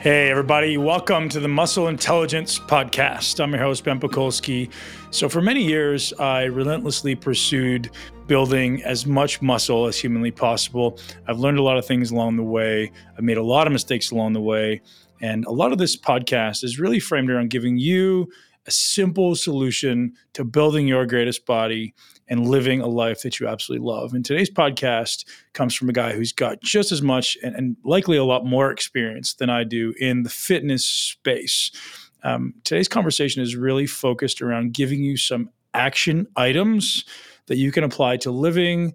Hey, everybody, welcome to the Muscle Intelligence Podcast. I'm your host, Ben Pakulski. So, for many years, I relentlessly pursued building as much muscle as humanly possible. I've learned a lot of things along the way, I've made a lot of mistakes along the way. And a lot of this podcast is really framed around giving you a simple solution to building your greatest body and living a life that you absolutely love. And today's podcast comes from a guy who's got just as much and, and likely a lot more experience than I do in the fitness space. Um, today's conversation is really focused around giving you some action items that you can apply to living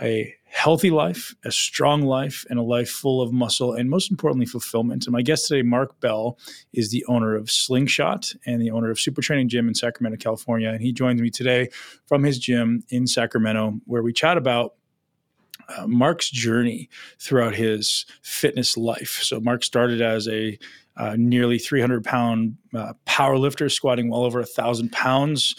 a healthy life, a strong life, and a life full of muscle, and most importantly, fulfillment. And my guest today, Mark Bell, is the owner of SlingShot and the owner of Super Training Gym in Sacramento, California. And he joins me today from his gym in Sacramento, where we chat about uh, Mark's journey throughout his fitness life. So, Mark started as a uh, nearly 300 pound uh, power lifter, squatting well over a thousand pounds.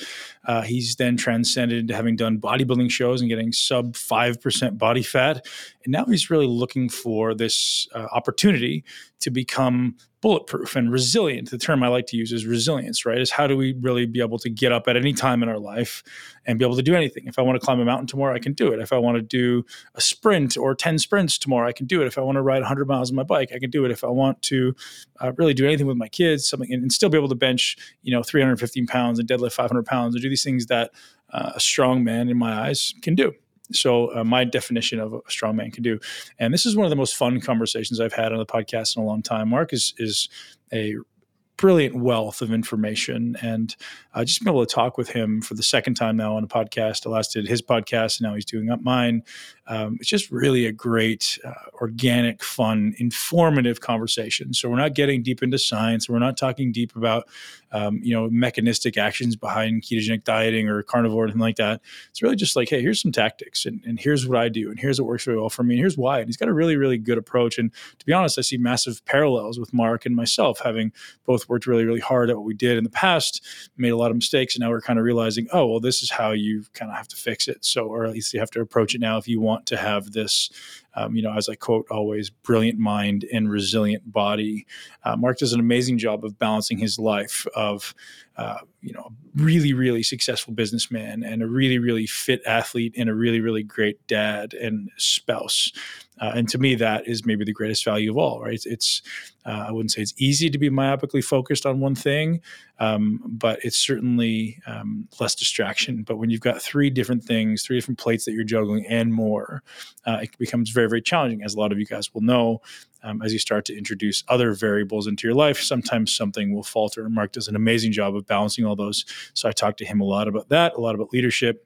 Uh, he's then transcended into having done bodybuilding shows and getting sub 5% body fat. And now he's really looking for this uh, opportunity to become bulletproof and resilient. The term I like to use is resilience, right? Is how do we really be able to get up at any time in our life and be able to do anything? If I want to climb a mountain tomorrow, I can do it. If I want to do a sprint or 10 sprints tomorrow, I can do it. If I want to ride 100 miles on my bike, I can do it. If I want to uh, really do anything with my kids, something, and, and, still be able to bench, you know, 315 pounds and deadlift 500 pounds and do these things that uh, a strong man in my eyes can do. So uh, my definition of a strong man can do, and this is one of the most fun conversations I've had on the podcast in a long time. Mark is is a brilliant wealth of information. And uh, just been able to talk with him for the second time now on a podcast. I last did his podcast, and now he's doing up mine. Um, it's just really a great, uh, organic, fun, informative conversation. So we're not getting deep into science. We're not talking deep about, um, you know, mechanistic actions behind ketogenic dieting or carnivore or anything like that. It's really just like, hey, here's some tactics, and, and here's what I do, and here's what works really well for me, and here's why. And he's got a really, really good approach. And to be honest, I see massive parallels with Mark and myself, having both worked really, really hard at what we did in the past, made a lot of mistakes, and now we're kind of realizing, oh, well, this is how you kind of have to fix it. So, or at least you have to approach it now if you want want to have this, um, you know, as I quote always, brilliant mind and resilient body. Uh, Mark does an amazing job of balancing his life of, uh, you know, really, really successful businessman and a really, really fit athlete and a really, really great dad and spouse. Uh, and to me, that is maybe the greatest value of all, right? It's, it's uh, I wouldn't say it's easy to be myopically focused on one thing, um, but it's certainly um, less distraction. But when you've got three different things, three different plates that you're juggling and more, uh, it becomes very, very challenging, as a lot of you guys will know. Um, as you start to introduce other variables into your life, sometimes something will falter. Mark does an amazing job of balancing all those. So I talked to him a lot about that, a lot about leadership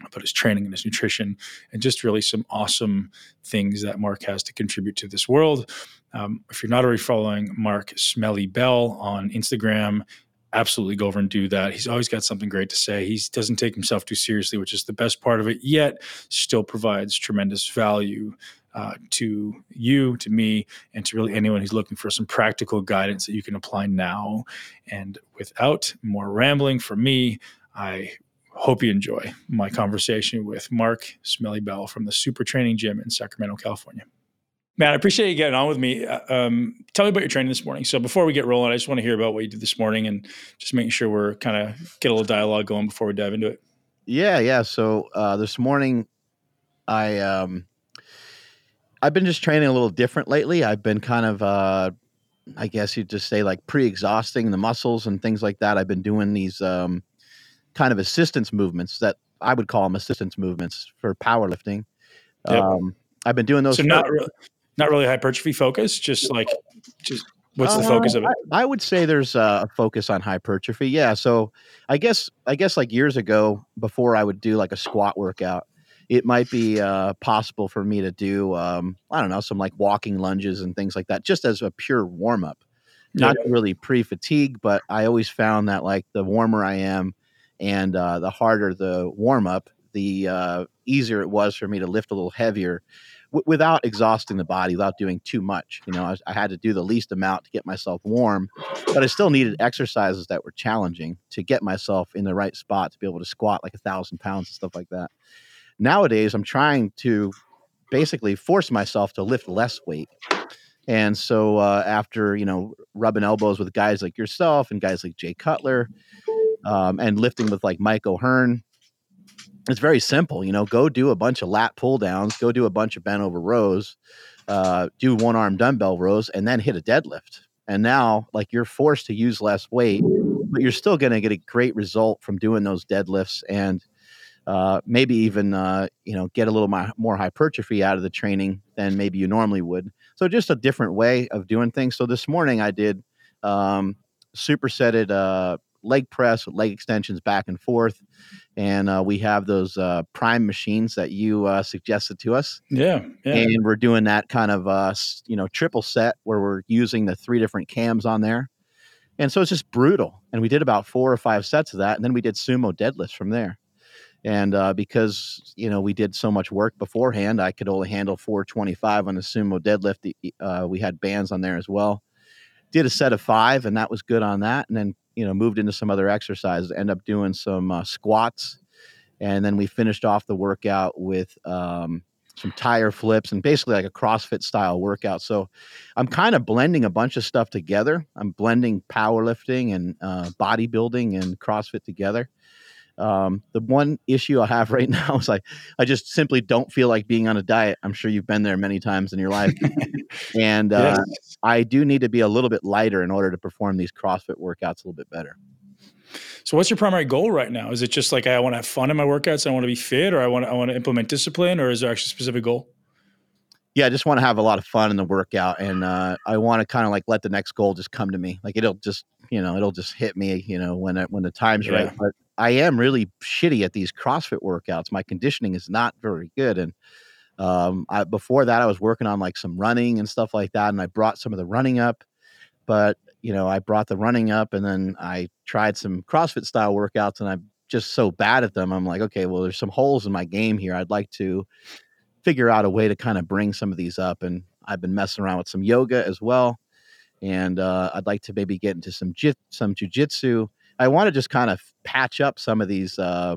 about his training and his nutrition, and just really some awesome things that Mark has to contribute to this world. Um, if you're not already following Mark Smelly Bell on Instagram, absolutely go over and do that. He's always got something great to say. He doesn't take himself too seriously, which is the best part of it, yet still provides tremendous value uh, to you, to me, and to really anyone who's looking for some practical guidance that you can apply now. And without more rambling from me, I hope you enjoy my conversation with Mark Smelly Bell from the Super Training Gym in Sacramento, California. Man, I appreciate you getting on with me. Uh, um, tell me about your training this morning. So before we get rolling, I just want to hear about what you did this morning and just making sure we're kind of get a little dialogue going before we dive into it. Yeah, yeah. So uh, this morning, I um, I've been just training a little different lately. I've been kind of, uh, I guess you'd just say like pre-exhausting the muscles and things like that. I've been doing these um, kind of assistance movements that I would call them assistance movements for powerlifting. Yep. Um, I've been doing those. So not really, not really hypertrophy focus, just like just what's the focus of it? I, I would say there's a focus on hypertrophy. Yeah. So I guess I guess like years ago, before I would do like a squat workout, it might be uh, possible for me to do um, I don't know some like walking lunges and things like that, just as a pure warm up. Not yeah. really pre fatigue, but I always found that like the warmer I am, and uh, the harder the warm up, the uh, easier it was for me to lift a little heavier w- without exhausting the body, without doing too much. You know, I, I, had to do the least amount to get myself warm, but I still needed exercises that were challenging to get myself in the right spot to be able to squat like a thousand pounds and stuff like that. Nowadays, I'm trying to basically force myself to lift less weight And so uh, after you know rubbing elbows with guys like yourself and guys like Jay Cutler, um, and lifting with like Mike O'Hearn, it's very simple. You know, go do a bunch of lat pull downs, go do a bunch of bent over rows, uh, do one arm dumbbell rows, and then hit a deadlift. And now, like you're forced to use less weight, but you're still going to get a great result from doing those deadlifts and uh, maybe even uh, you know get a little more hypertrophy out of the training than maybe you normally would. So just a different way of doing things. So this morning I did um, supersetted uh, leg press with leg extensions back and forth, and uh, we have those uh, prime machines that you uh, suggested to us. Yeah, yeah, and we're doing that kind of uh, you know triple set where we're using the three different cams on there. And so it's just brutal. And we did about four or five sets of that. And then we did sumo deadlifts from there. And uh, because you know we did so much work beforehand, I could only handle 425 on the sumo deadlift. Uh, we had bands on there as well. Did a set of five, and that was good on that. And then you know moved into some other exercises. End up doing some uh, squats, and then we finished off the workout with um, some tire flips and basically like a CrossFit style workout. So I'm kind of blending a bunch of stuff together. I'm blending powerlifting and uh, bodybuilding and CrossFit together. Um, the one issue I have right now is like I just simply don't feel like being on a diet. I'm sure you've been there many times in your life, and uh, yes. I do need to be a little bit lighter in order to perform these CrossFit workouts a little bit better. So, what's your primary goal right now? Is it just like I want to have fun in my workouts, I want to be fit, or I want I want to implement discipline, or is there actually a specific goal? Yeah, I just want to have a lot of fun in the workout, and uh, I want to kind of like let the next goal just come to me. Like it'll just you know it'll just hit me you know when it, when the time's yeah. right. But I am really shitty at these CrossFit workouts. My conditioning is not very good. And um, I, before that, I was working on like some running and stuff like that. And I brought some of the running up, but you know, I brought the running up and then I tried some CrossFit style workouts and I'm just so bad at them. I'm like, okay, well, there's some holes in my game here. I'd like to figure out a way to kind of bring some of these up. And I've been messing around with some yoga as well. And uh, I'd like to maybe get into some jit, some jujitsu I want to just kind of patch up some of these uh,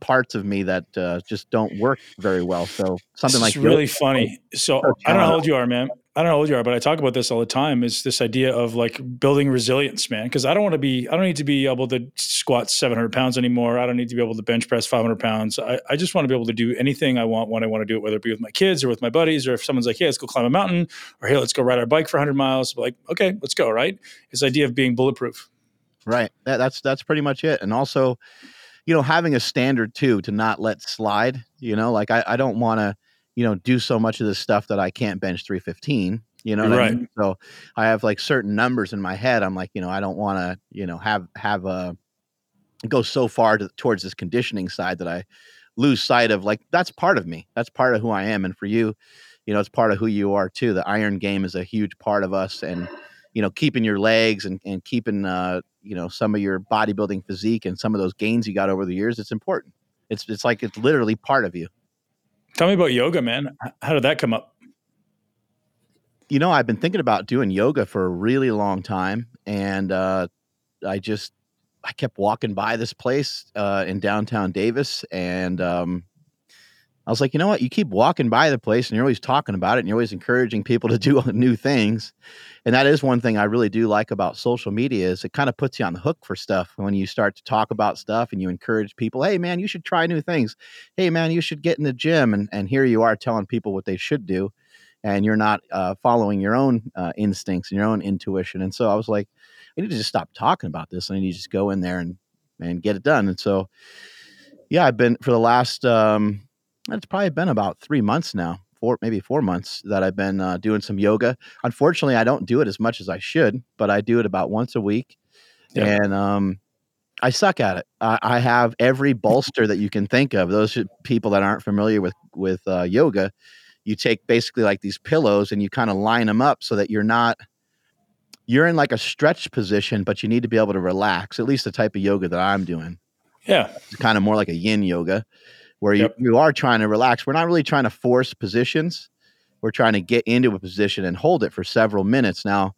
parts of me that uh, just don't work very well. So something like really funny. So I don't know how old you are, man. I don't know how old you are, but I talk about this all the time. Is this idea of like building resilience, man? Because I don't want to be, I don't need to be able to squat 700 pounds anymore. I don't need to be able to bench press 500 pounds. I, I just want to be able to do anything I want when I want to do it, whether it be with my kids or with my buddies, or if someone's like, hey, let's go climb a mountain, or hey, let's go ride our bike for 100 miles. Like, okay, let's go. Right? This idea of being bulletproof. Right. That, that's that's pretty much it. And also, you know, having a standard too to not let slide. You know, like I, I don't want to, you know, do so much of this stuff that I can't bench 315. You know, right. I mean? So I have like certain numbers in my head. I'm like, you know, I don't want to, you know, have have a go so far to, towards this conditioning side that I lose sight of like that's part of me. That's part of who I am. And for you, you know, it's part of who you are too. The iron game is a huge part of us and you know keeping your legs and, and keeping uh, you know some of your bodybuilding physique and some of those gains you got over the years it's important. It's it's like it's literally part of you. Tell me about yoga man. How did that come up? You know i've been thinking about doing yoga for a really long time and uh, i just i kept walking by this place uh, in downtown davis and um, I was like, you know what? You keep walking by the place and you're always talking about it and you're always encouraging people to do new things. And that is one thing I really do like about social media is it kind of puts you on the hook for stuff when you start to talk about stuff and you encourage people, hey man, you should try new things. Hey man, you should get in the gym. And, and here you are telling people what they should do. And you're not uh, following your own uh, instincts and your own intuition. And so I was like, I need to just stop talking about this. and I need to just go in there and, and get it done. And so, yeah, I've been for the last, um, it's probably been about three months now, four maybe four months that I've been uh, doing some yoga. Unfortunately, I don't do it as much as I should, but I do it about once a week, and um, I suck at it. I, I, have every bolster that you can think of. Those people that aren't familiar with with uh, yoga, you take basically like these pillows and you kind of line them up so that you're not you're in like a stretch position, but you need to be able to relax. At least the type of yoga that I'm doing. Yeah, it's kind of more like a yin yoga where yep. you, you are trying to relax. We're not really trying to force positions. We're trying to get into a position and hold it for several minutes. Now,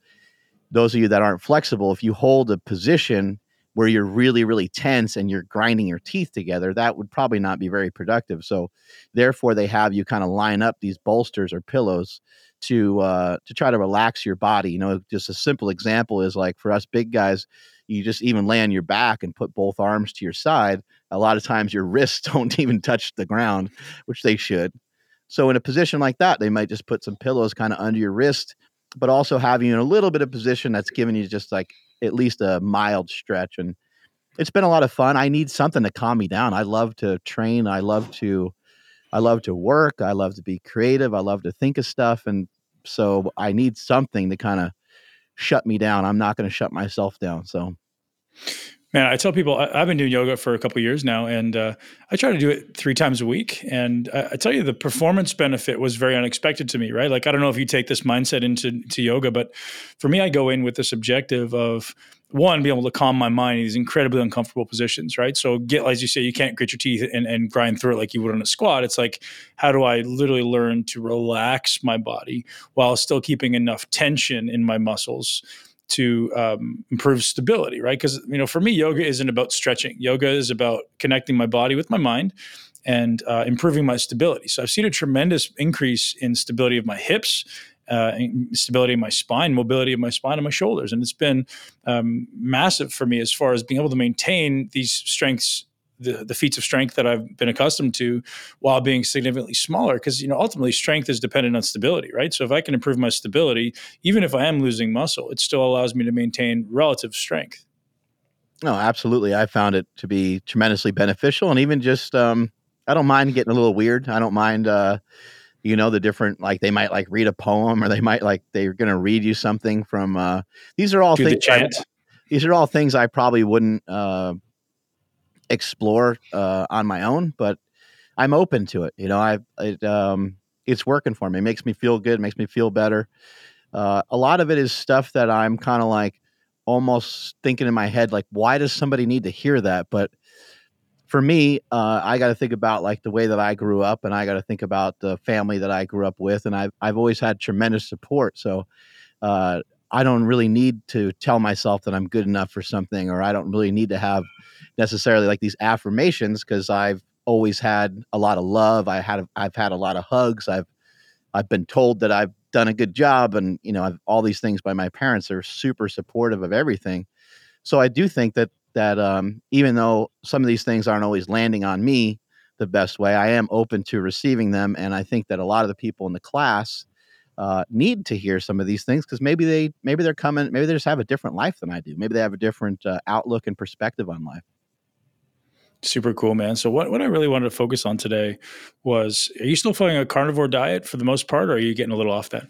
those of you that aren't flexible, if you hold a position, where you're really really tense and you're grinding your teeth together that would probably not be very productive so therefore they have you kind of line up these bolsters or pillows to uh, to try to relax your body you know just a simple example is like for us big guys you just even lay on your back and put both arms to your side a lot of times your wrists don't even touch the ground which they should so in a position like that they might just put some pillows kind of under your wrist but also have you in a little bit of position that's giving you just like at least a mild stretch. And it's been a lot of fun. I need something to calm me down. I love to train. I love to, I love to work. I love to be creative. I love to think of stuff. And so I need something to kind of shut me down. I'm not going to shut myself down. So Man, I tell people I, have been doing yoga for a couple years now, and uh, I try to do it three times a week. And I, I, tell you, the performance benefit was very unexpected to me. Right? Like I don't know if you take this mindset into to yoga, but for me, I go in with this objective of one, being able to calm my mind in these incredibly uncomfortable positions. Right? So get, as you say, you can't grit your teeth and, and grind through it like you would on a squat. It's like, how do I literally learn to relax my body while still keeping enough tension in my muscles? To um, improve stability, right? Because you know, for me, yoga isn't about stretching. Yoga is about connecting my body with my mind and uh, improving my stability. So I've seen a tremendous increase in stability of my hips, uh, stability of my spine, mobility of my spine and my shoulders, and it's been um, massive for me as far as being able to maintain these strengths the, the feats of strength that I've been accustomed to while being significantly smaller. Because you know, ultimately, strength is dependent on stability, right? So if I can improve my stability, even if I am losing muscle, it still allows me to maintain relative strength. No, absolutely. I found it to be tremendously beneficial, and even just um, I don't mind getting a little weird. I don't mind. Uh, you know the different like they might like read a poem or they might like they're going to read you something from uh these are all Do things I, these are all things I probably wouldn't uh explore uh, on my own, but I'm open to it. You know, I it um, it's working for me. It makes me feel good. Makes me feel better. Uh, a lot of it is stuff that I'm kind of like almost thinking in my head, like, why does somebody need to hear that? But for me, uh, I got to think about like the way that I grew up, and I got to think about the family that I grew up with, and I've I've always had tremendous support. So uh, I don't really need to tell myself that I'm good enough for something, or I don't really need to have necessarily like these affirmations because I've always had a lot of love. I had I've had a lot of hugs. I've I've been told that I've done a good job, and you know I've, all these things by my parents. are super supportive of everything. So I do think that that um, even though some of these things aren't always landing on me the best way, I am open to receiving them, and I think that a lot of the people in the class uh, need to hear some of these things because maybe they maybe they're coming maybe they just have a different life than I do. Maybe they have a different uh, outlook and perspective on life. Super cool, man. So what, what I really wanted to focus on today was are you still following a carnivore diet for the most part, or are you getting a little off that?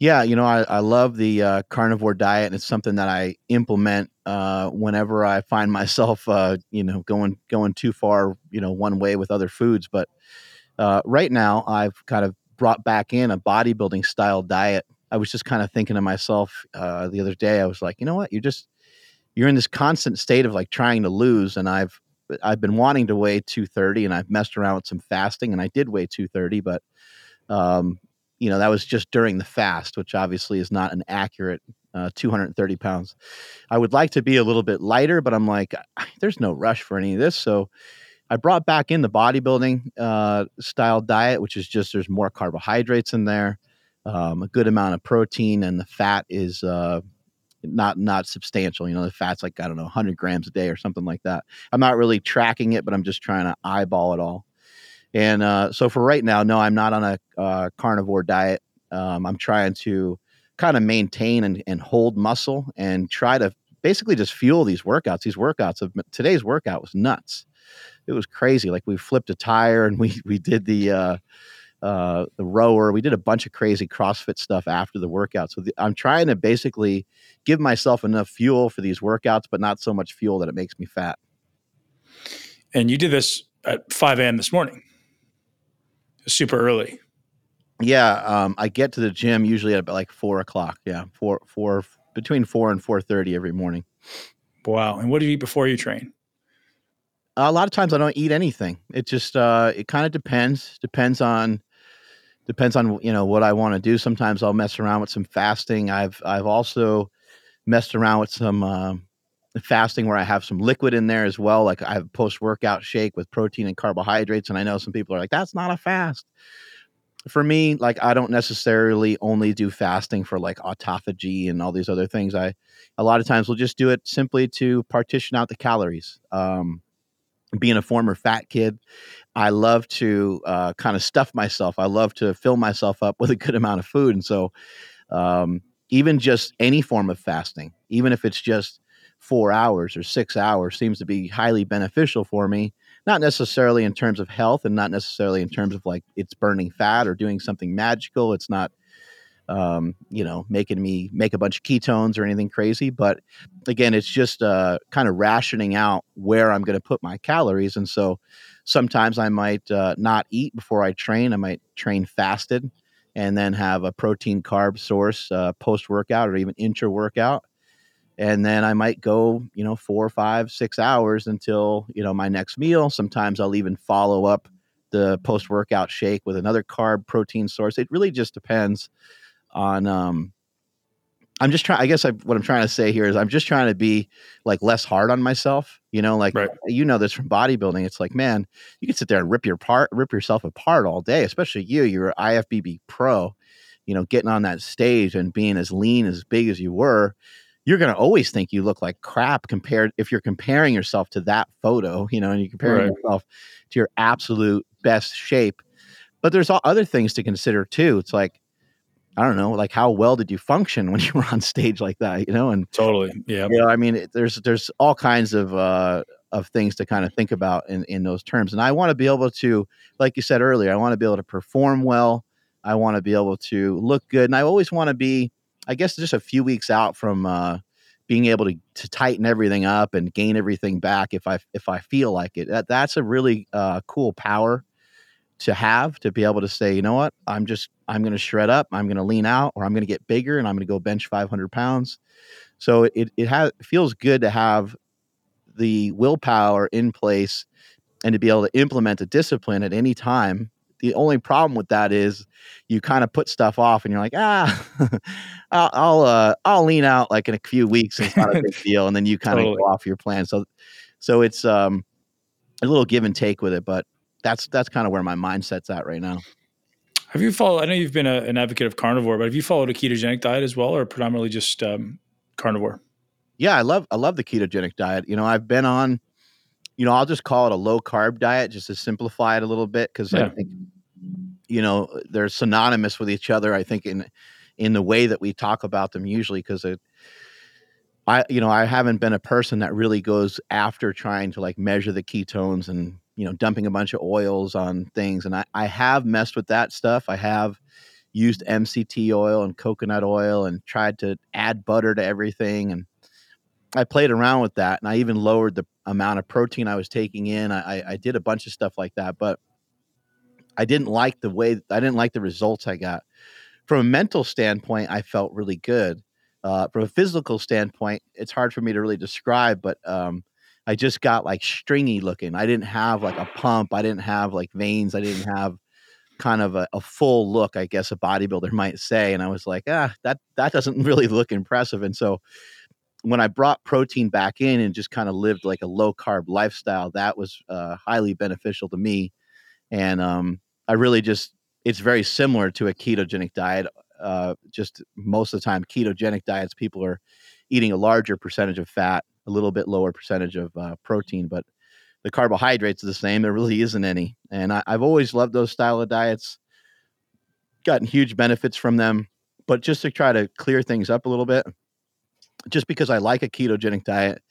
Yeah, you know, I, I love the uh, carnivore diet, and it's something that I implement uh, whenever I find myself, uh, you know, going going too far, you know, one way with other foods. But uh, right now, I've kind of brought back in a bodybuilding style diet. I was just kind of thinking to myself uh, the other day, I was like, you know what, you're just you're in this constant state of like trying to lose, and I've I've been wanting to weigh 230 and I've messed around with some fasting and I did weigh 230, but um, you know, that was just during the fast, which obviously is not an accurate uh, 230 pounds. I would like to be a little bit lighter, but I'm like, there's no rush for any of this. So I brought back in the bodybuilding uh, style diet, which is just there's more carbohydrates in there, um, a good amount of protein, and the fat is uh, not not substantial. You know, the fat's like I don't know, 100 grams a day or something like that. I'm not really tracking it, but I'm just trying to eyeball it all. And uh, so for right now, no, I'm not on a uh, carnivore diet. Um, I'm trying to kind of maintain and, and hold muscle and try to basically just fuel these workouts. These workouts of today's workout was nuts. It was crazy. Like we flipped a tire and we we did the uh, uh, the rower. We did a bunch of crazy CrossFit stuff after the workout. So the, I'm trying to basically give myself enough fuel for these workouts, but not so much fuel that it makes me fat. And you did this at 5 a.m. this morning, super early. Yeah, um, I get to the gym usually at about like four o'clock. Yeah, four, four, between four and four thirty every morning. Wow! And what do you eat before you train? A lot of times I don't eat anything. It just uh, it kind of depends. Depends on depends on you know what I want to do. Sometimes I'll mess around with some fasting. I've I've also messed around with some uh, fasting where I have some liquid in there as well. Like I have post workout shake with protein and carbohydrates. And I know some people are like, that's not a fast. For me, like I don't necessarily only do fasting for like autophagy and all these other things. I a lot of times will just do it simply to partition out the calories. Um, being a former fat kid, I love to uh, kind of stuff myself. I love to fill myself up with a good amount of food. And so, um, even just any form of fasting, even if it's just four hours or six hours seems to be highly beneficial for me. Not necessarily in terms of health and not necessarily in terms of like it's burning fat or doing something magical. It's not, um, you know, making me make a bunch of ketones or anything crazy. But again, it's just uh, kind of rationing out where I'm going to put my calories. And so sometimes I might uh, not eat before I train. I might train fasted and then have a protein carb source uh, post workout or even intra workout and then I might go, you know, four, five, six hours until you know my next meal. Sometimes I'll even follow up the post workout shake with another carb protein source. It really just depends on. Um, I'm just trying. I guess I, what I'm trying to say here is I'm just trying to be like less hard on myself. You know, like right. you know this from bodybuilding. It's like, man, you can sit there and rip your part, rip yourself apart all day. Especially you. You're an IFBB pro. You know, getting on that stage and being as lean as big as you were you're going to always think you look like crap compared if you're comparing yourself to that photo, you know, and you compare right. yourself to your absolute best shape. But there's all other things to consider too. It's like, I don't know, like how well did you function when you were on stage like that, you know? And totally, yeah. You know, I mean, there's there's all kinds of uh, of things to kind of think about in in those terms. And I want to be able to, like you said earlier, I want to be able to perform well. I want to be able to look good, and I always want to be I guess just a few weeks out from uh, being able to, to tighten everything up and gain everything back if I if I feel like it. That that's a really uh, cool power to have to be able to say, you know what, I'm just I'm going to shred up, I'm going to lean out, or I'm going to get bigger, and I'm going to go bench 500 pounds. So it it has it feels good to have the willpower in place and to be able to implement a discipline at any time the only problem with that is you kind of put stuff off and you're like, ah, I'll I'll, uh, I'll lean out like in a few weeks. It's not a big deal, and then you kind of totally. go off your plan. So so it's um a little give and take with it, but that's that's kind of where my mindset's at right now. Have you followed? I know you've been a, an advocate of carnivore, but have you followed a ketogenic diet as well, or predominantly just um, carnivore? Yeah, I love I love the ketogenic diet. You know, I've been on you know, I'll just call it a low carb diet just to simplify it a little bit because yeah. I think you know they're synonymous with each other i think in in the way that we talk about them usually because it i you know i haven't been a person that really goes after trying to like measure the ketones and you know dumping a bunch of oils on things and i i have messed with that stuff i have used mct oil and coconut oil and tried to add butter to everything and i played around with that and i even lowered the amount of protein i was taking in i i did a bunch of stuff like that but I didn't like the way I didn't like the results I got. From a mental standpoint, I felt really good. Uh, from a physical standpoint, it's hard for me to really describe, but um, I just got like stringy looking. I didn't have like a pump. I didn't have like veins. I didn't have kind of a, a, full look, I guess a bodybuilder might say. And I was like, ah, that that doesn't really look impressive. And so when I brought protein back in and just kind of lived like a low carb lifestyle, that was uh, highly beneficial to me. And um, I really just it's very similar to a ketogenic diet. Uh, just most of the time, ketogenic diets, people are eating a larger percentage of fat, a little bit lower percentage of uh, protein, but the carbohydrates are the same. There really isn't any, and I, I've always loved those style of diets. Gotten huge benefits from them, but just to try to clear things up a little bit, just because I like a ketogenic diet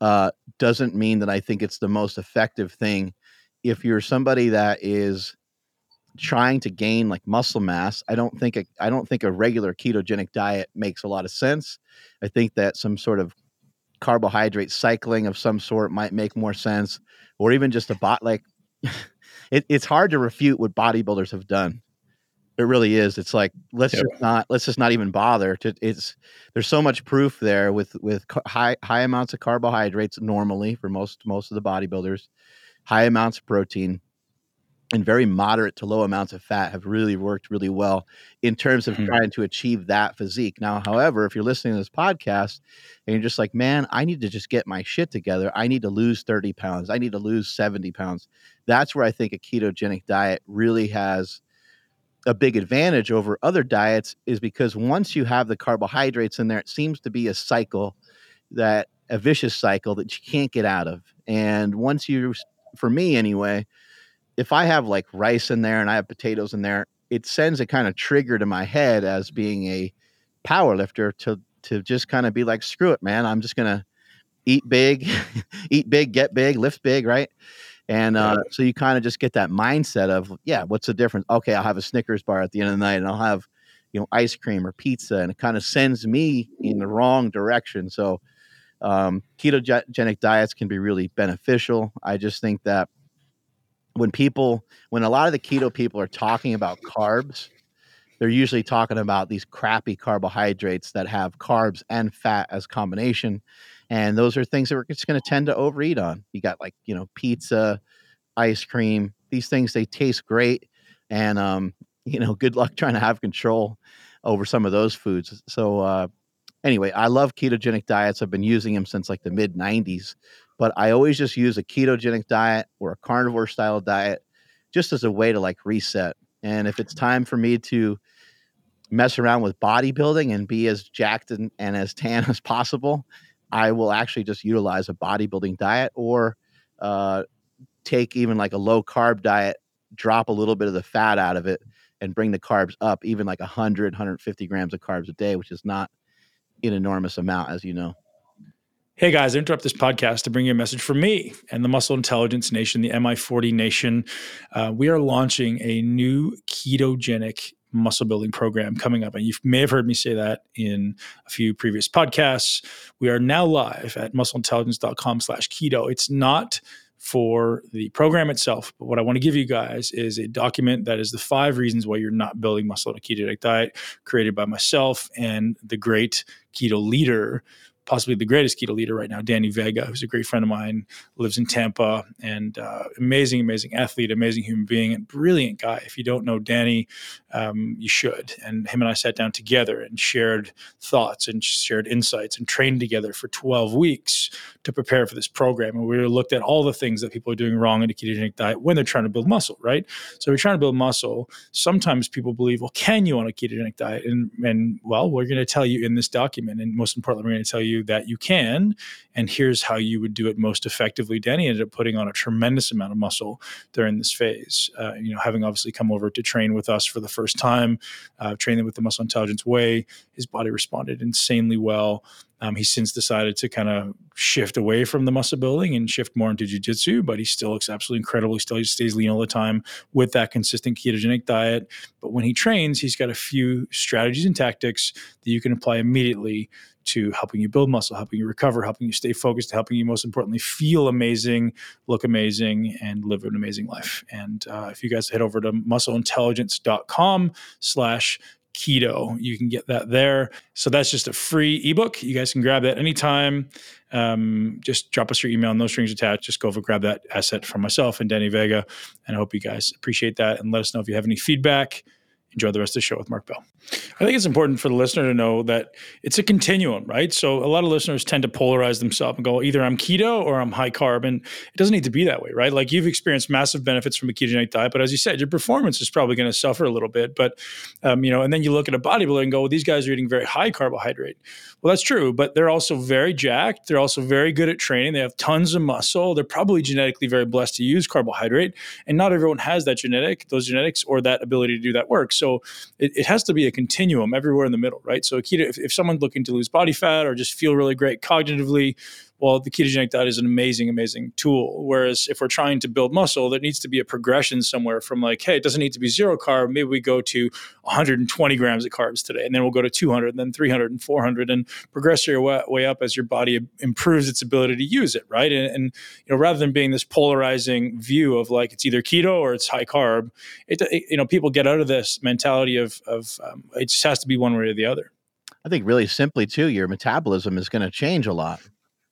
uh, doesn't mean that I think it's the most effective thing. If you're somebody that is trying to gain like muscle mass i don't think a, i don't think a regular ketogenic diet makes a lot of sense i think that some sort of carbohydrate cycling of some sort might make more sense or even just a bot like it, it's hard to refute what bodybuilders have done. It really is. It's like let's yeah. just not let's just not even bother to, it's there's so much proof there with with high high amounts of carbohydrates normally for most most of the bodybuilders high amounts of protein and very moderate to low amounts of fat have really worked really well in terms of mm-hmm. trying to achieve that physique. Now, however, if you're listening to this podcast and you're just like, man, I need to just get my shit together, I need to lose 30 pounds, I need to lose 70 pounds, that's where I think a ketogenic diet really has a big advantage over other diets is because once you have the carbohydrates in there, it seems to be a cycle that a vicious cycle that you can't get out of. And once you, for me anyway, if I have like rice in there and I have potatoes in there, it sends a kind of trigger to my head as being a power lifter to to just kind of be like, screw it, man. I'm just gonna eat big, eat big, get big, lift big, right? And uh, so you kind of just get that mindset of, yeah, what's the difference? Okay, I'll have a Snickers bar at the end of the night, and I'll have, you know, ice cream or pizza, and it kind of sends me in the wrong direction. So um, ketogenic diets can be really beneficial. I just think that when people when a lot of the keto people are talking about carbs they're usually talking about these crappy carbohydrates that have carbs and fat as combination and those are things that we're just going to tend to overeat on. You got like you know pizza ice cream these things they taste great and um you know good luck trying to have control over some of those foods. So uh anyway i love ketogenic diets. I've been using them since like the mid 90s but I always just use a ketogenic diet or a carnivore style diet just as a way to like reset. And if it's time for me to mess around with bodybuilding and be as jacked and, and as tan as possible, I will actually just utilize a bodybuilding diet or uh, take even like a low carb diet, drop a little bit of the fat out of it, and bring the carbs up, even like 100, 150 grams of carbs a day, which is not an enormous amount, as you know. Hey guys, I interrupt this podcast to bring you a message from me and the Muscle Intelligence Nation, the MI40 Nation. Uh, we are launching a new ketogenic muscle building program coming up. And you may have heard me say that in a few previous podcasts. We are now live at muscleintelligence.com slash keto. It's not for the program itself. But what I want to give you guys is a document that is the five reasons why you're not building muscle on a ketogenic diet, created by myself and the great keto leader possibly the greatest keto leader right now, Danny Vega, who's a great friend of mine, lives in Tampa, and uh, amazing, amazing athlete, amazing human being, and brilliant guy. If you don't know Danny, um, you should. And him and I sat down together and shared thoughts and shared insights and trained together for 12 weeks to prepare for this program. And we looked at all the things that people are doing wrong in a ketogenic diet when they're trying to build muscle, right? So we're trying to build muscle. Sometimes people believe, well, can you on a ketogenic diet? And, and well, we're going to tell you in this document, and most importantly, we're going to tell you that you can, and here's how you would do it most effectively. Danny ended up putting on a tremendous amount of muscle during this phase. Uh, you know, having obviously come over to train with us for the first time, uh, training with the Muscle Intelligence Way, his body responded insanely well. Um, he's since decided to kind of shift away from the muscle building and shift more into jujitsu, but he still looks absolutely incredible. He still stays lean all the time with that consistent ketogenic diet. But when he trains, he's got a few strategies and tactics that you can apply immediately to helping you build muscle, helping you recover, helping you stay focused, helping you most importantly feel amazing, look amazing, and live an amazing life. And uh, if you guys head over to muscleintelligence.com slash keto. You can get that there. So that's just a free ebook. You guys can grab that anytime. Um, just drop us your email, no strings attached. Just go over grab that asset from myself and Danny Vega. And I hope you guys appreciate that and let us know if you have any feedback enjoy the rest of the show with Mark Bell. I think it's important for the listener to know that it's a continuum, right? So a lot of listeners tend to polarize themselves and go, either I'm keto or I'm high carb. And it doesn't need to be that way, right? Like you've experienced massive benefits from a ketogenic diet, but as you said, your performance is probably going to suffer a little bit. But, um, you know, and then you look at a bodybuilder and go, well, these guys are eating very high carbohydrate. Well, that's true, but they're also very jacked. They're also very good at training. They have tons of muscle. They're probably genetically very blessed to use carbohydrate. And not everyone has that genetic, those genetics, or that ability to do that work. So it, it has to be a continuum everywhere in the middle, right? So if, if someone's looking to lose body fat or just feel really great cognitively, well, the ketogenic diet is an amazing, amazing tool. Whereas if we're trying to build muscle, there needs to be a progression somewhere from like, hey, it doesn't need to be zero carb. Maybe we go to 120 grams of carbs today, and then we'll go to 200, and then 300 and 400, and progress your way, way up as your body improves its ability to use it, right? And, and, you know, rather than being this polarizing view of like it's either keto or it's high carb, it, it you know people get out of this mentality of of um, it just has to be one way or the other. I think really simply too, your metabolism is going to change a lot.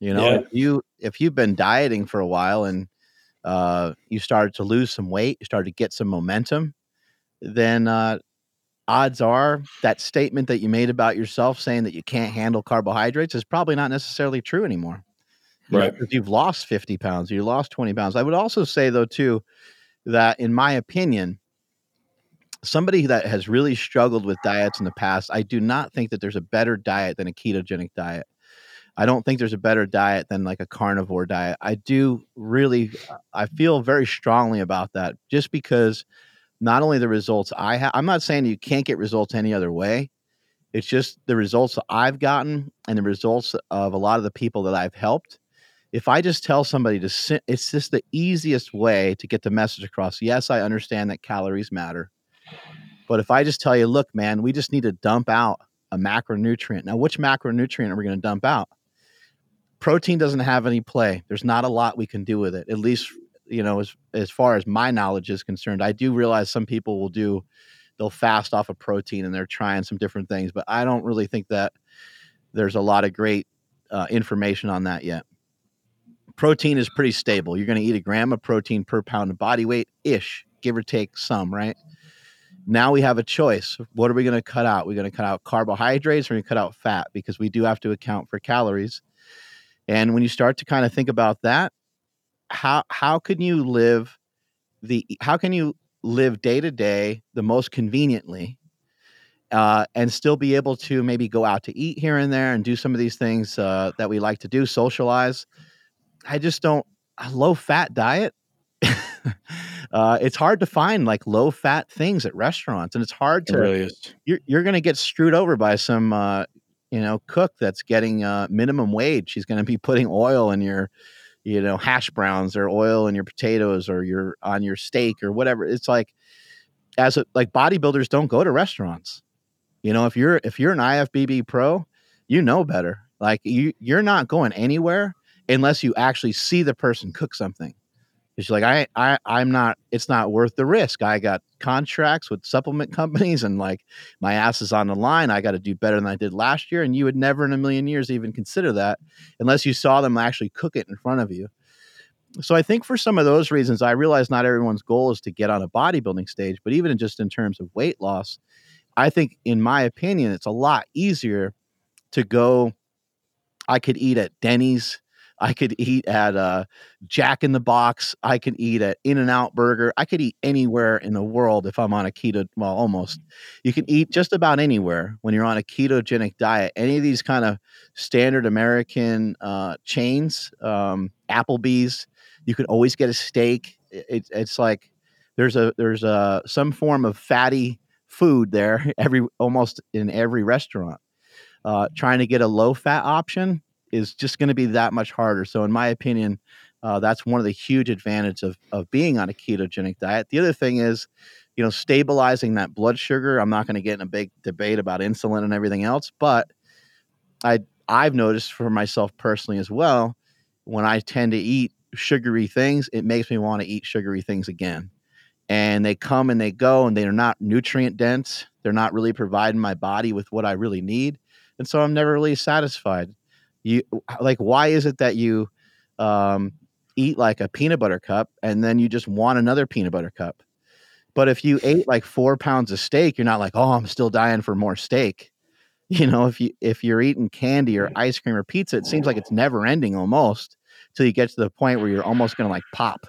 You know, yeah. if you if you've been dieting for a while and uh, you started to lose some weight, you started to get some momentum, then uh, odds are that statement that you made about yourself saying that you can't handle carbohydrates is probably not necessarily true anymore. You right. Know, you've lost 50 pounds, you lost 20 pounds. I would also say, though, too, that in my opinion, somebody that has really struggled with diets in the past, I do not think that there's a better diet than a ketogenic diet. I don't think there's a better diet than like a carnivore diet. I do really, uh, I feel very strongly about that just because not only the results I have, I'm not saying you can't get results any other way. It's just the results that I've gotten and the results of a lot of the people that I've helped. If I just tell somebody to sit, it's just the easiest way to get the message across. Yes, I understand that calories matter. But if I just tell you, look, man, we just need to dump out a macronutrient. Now, which macronutrient are we going to dump out? Protein doesn't have any play. There's not a lot we can do with it, at least you know, as as far as my knowledge is concerned, I do realize some people will do they'll fast off of protein and they're trying some different things, but I don't really think that there's a lot of great uh, information on that yet. Protein is pretty stable. You're going to eat a gram of protein per pound of body weight ish, give or take some, right? Now we have a choice. What are we going to cut out? We're going to cut out carbohydrates or we cut out fat because we do have to account for calories. And when you start to kind of think about that, how how can you live the how can you live day to day the most conveniently uh, and still be able to maybe go out to eat here and there and do some of these things uh, that we like to do socialize i just don't a low fat diet uh, it's hard to find like low fat things at restaurants and it's hard to it really is. you're, you're going to get screwed over by some uh, you know cook that's getting uh, minimum wage. She's going to be putting oil in your you know hash browns or oil in your potatoes or your on your steak or whatever. It's like as a, like bodybuilders don't go to restaurants. You know if you're if you're an ifbb pro you know better. Like you you're not going anywhere unless you actually see the person cook something it's like I, I i'm not it's not worth the risk. I got contracts with supplement companies and like my ass is on the line. I got to do better than i did last year. And you would never in a million years even consider that unless you saw them actually cook it in front of you. So i think for some of those reasons i realize not everyone's goal is to get on a bodybuilding stage but even just in terms of weight loss i think in my opinion it's a lot easier to go i could eat at denny's I could eat at uh, Jack in the Box. I could eat at In and Out Burger. I could eat anywhere in the world if I'm on a keto. Well, almost. You can eat just about anywhere when you're on a ketogenic diet. Any of these kind of standard American uh, chains, um, Applebee's, you can always get a steak. It, it's like there's a there's a some form of fatty food there every almost in every restaurant. Uh, trying to get a low fat option is just going to be that much harder. So, in my opinion, uh, that's one of the huge advantages of of being on a ketogenic diet. The other thing is, you know, stabilizing that blood sugar. I'm not going to get in a big debate about insulin and everything else, but I I've noticed for myself personally as well, when I tend to eat sugary things, it makes me want to eat sugary things again. And they come and they go, and they're not nutrient dense. They're not really providing my body with what I really need. And so I'm never really satisfied you like why is it that you um, eat like a peanut butter cup and then you just want another peanut butter cup? But if you ate like four pounds of steak you're not like oh i'm still dying for more steak. You know if you if you're eating candy or ice cream or pizza it seems like it's never ending almost till you get to the point where you're almost going to like pop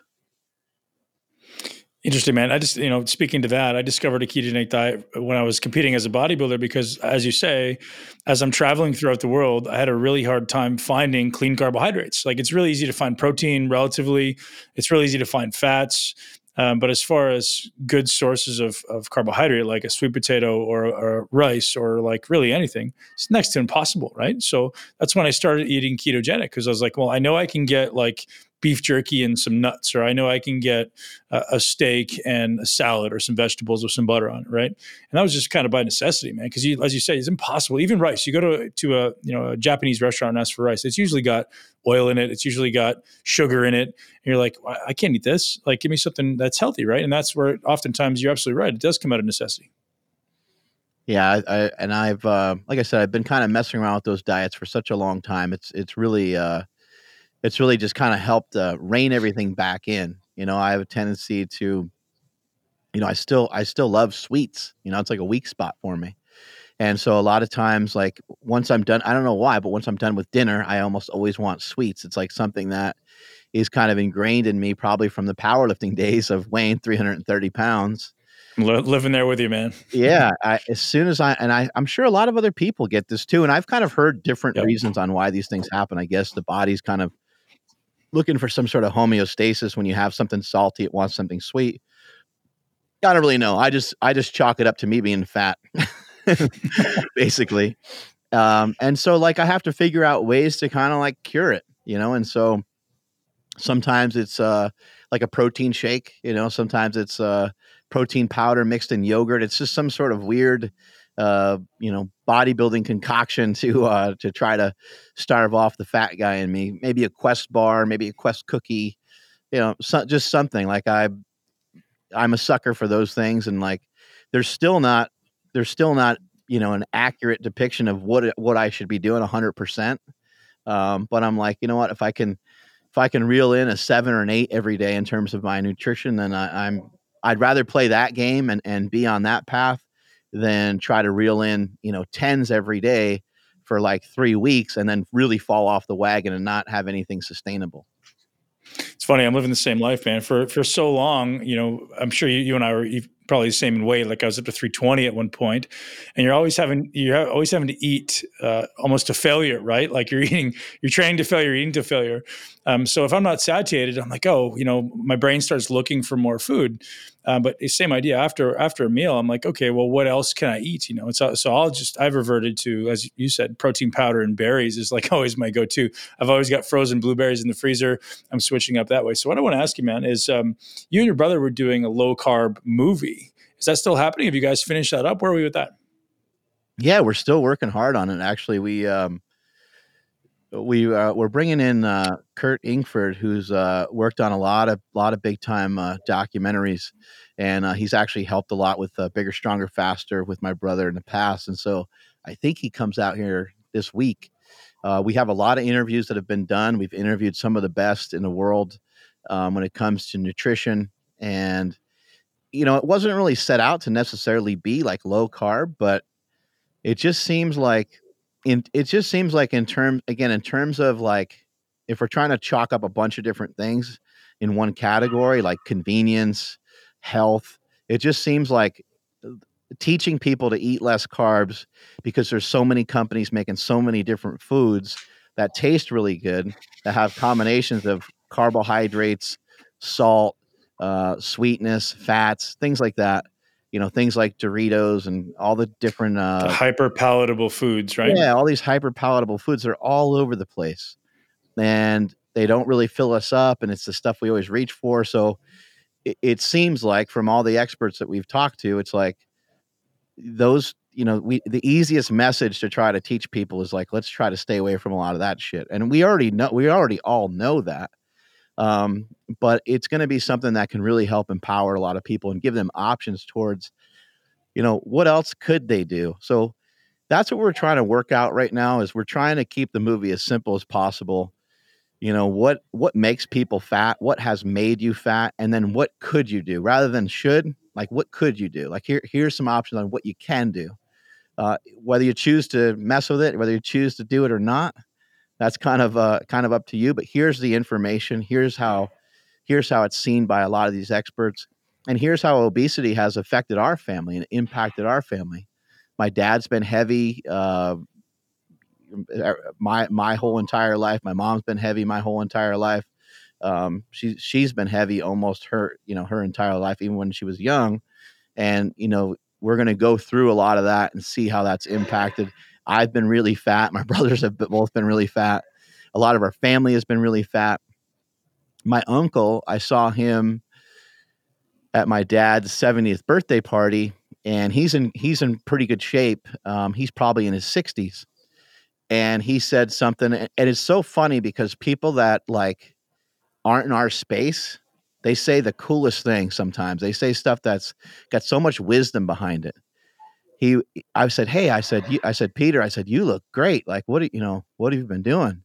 Interesting, man. I just, you know, speaking to that, I discovered a ketogenic diet when I was competing as a bodybuilder because, as you say, as I'm traveling throughout the world, I had a really hard time finding clean carbohydrates. Like it's really easy to find protein relatively, it's really easy to find fats. Um, but as far as good sources of, of carbohydrate, like a sweet potato or, or rice or like really anything, it's next to impossible, right? So that's when I started eating ketogenic because I was like, well, I know I can get like beef jerky and some nuts, or I know I can get a, a steak and a salad or some vegetables with some butter on it, right? And that was just kind of by necessity, man. Because as you say, it's impossible. Even rice, you go to to a you know a Japanese restaurant and ask for rice, it's usually got oil in it, it's usually got sugar in it, and you're like, I can't eat this. Like, give me something that's healthy, right? And that's where oftentimes you're absolutely right. It does come out of necessity. Yeah, I, I, and I've uh, like I said, I've been kind of messing around with those diets for such a long time. It's it's really uh, it's really just kind of helped uh, rein everything back in. You know, I have a tendency to, you know, I still I still love sweets. You know, it's like a weak spot for me. And so a lot of times, like once I'm done, I don't know why, but once I'm done with dinner, I almost always want sweets. It's like something that is kind of ingrained in me, probably from the powerlifting days of weighing 330 pounds. living there with you, man. yeah. I, as soon as I, and I, I'm sure a lot of other people get this too. And I've kind of heard different yep. reasons on why these things happen. I guess the body's kind of looking for some sort of homeostasis when you have something salty, it wants something sweet. I don't really know. I just, I just chalk it up to me being fat. basically. Um, and so like I have to figure out ways to kind of like cure it, you know, and so sometimes it's uh like a protein shake, you know, sometimes it's uh protein powder mixed in yogurt. It's just some sort of weird uh, you know, bodybuilding concoction to uh to try to starve off the fat guy in me. Maybe a quest bar, maybe a quest cookie, you know, so, just something like I I'm a sucker for those things and like there's still not there's still not you know an accurate depiction of what what I should be doing 100%. Um, but I'm like, you know what? If I can if I can reel in a seven or an eight every day in terms of my nutrition, then I, I'm I'd rather play that game and and be on that path than try to reel in you know tens every day for like three weeks and then really fall off the wagon and not have anything sustainable. It's funny. I'm living the same life, man. For for so long, you know, I'm sure you, you and I were probably the same in weight. Like I was up to 320 at one point, and you're always having you're always having to eat uh, almost to failure, right? Like you're eating, you're training to failure, eating to failure. Um, so if I'm not satiated, I'm like, oh, you know, my brain starts looking for more food. Um, but same idea after after a meal, I'm like, okay, well, what else can I eat? You know, so so I'll just I've reverted to as you said, protein powder and berries is like always my go-to. I've always got frozen blueberries in the freezer. I'm switching up that way. So what I want to ask you, man, is um, you and your brother were doing a low carb movie. Is that still happening? Have you guys finished that up? Where are we with that? Yeah, we're still working hard on it. Actually, we um, we uh, we're bringing in uh, Kurt Ingford, who's uh, worked on a lot of lot of big time uh, documentaries, and uh, he's actually helped a lot with uh, Bigger, Stronger, Faster with my brother in the past. And so I think he comes out here this week. we have a lot of interviews that have been done. We've interviewed some of the best in the world um, when it comes to nutrition and you know, it wasn't really set out to necessarily be like low carb, but it just seems like in it just seems like in terms again in terms of like if we're trying to chalk up a bunch of different things in one category like convenience, health, it just seems like uh, teaching people to eat less carbs because there's so many companies making so many different foods that taste really good that have combinations of carbohydrates, salt, uh, sweetness, fats, things like that. You know, things like Doritos and all the different uh, the hyper palatable foods, right? Yeah, all these hyper palatable foods are all over the place, and they don't really fill us up. And it's the stuff we always reach for. So it, it seems like, from all the experts that we've talked to, it's like those you know we the easiest message to try to teach people is like let's try to stay away from a lot of that shit and we already know we already all know that um, but it's going to be something that can really help empower a lot of people and give them options towards, you know, what else could they do? So that's what we're trying to work out right now is we're trying to keep the movie as simple as possible. You know, what what makes people fat? What has made you fat? And then what could you do rather than should? Like what could you do? Like here here's some options on what you can do. Uh, whether you choose to mess with it, whether you choose to do it or not, that's kind of uh, kind of up to you. But here's the information. Here's how here's how it's seen by a lot of these experts, and here's how obesity has affected our family and impacted our family. My dad's been heavy. Uh, er, my my whole entire life. My mom's been heavy my whole entire life. Um, she she's been heavy almost her you know her entire life, even when she was young. And you know we're going to go through a lot of that and see how that's impacted I've been really fat. My brothers have both been really fat. A lot of our family has been really fat. My uncle, I saw him at my dad's 70th birthday party, and he's in he's in pretty good shape. Um, he's probably in his 60s, and he said something, and it's so funny because people that like aren't in our space, they say the coolest thing sometimes. They say stuff that's got so much wisdom behind it he i said hey i said you, i said peter i said you look great like what do you know what have you been doing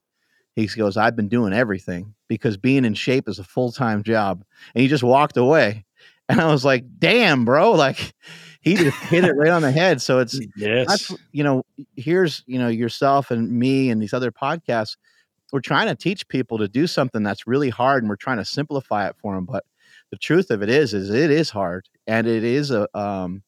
he goes, I've been doing everything because being in shape is a full time job. And he just walked away. And I was like, damn, bro. Like he just hit it right on the head. So it's, yes. you know, here's, you know, yourself and me and these other podcasts. We're trying to teach people to do something that's really hard and we're trying to simplify it for them. But the truth of it is, is it is hard and it is a, um,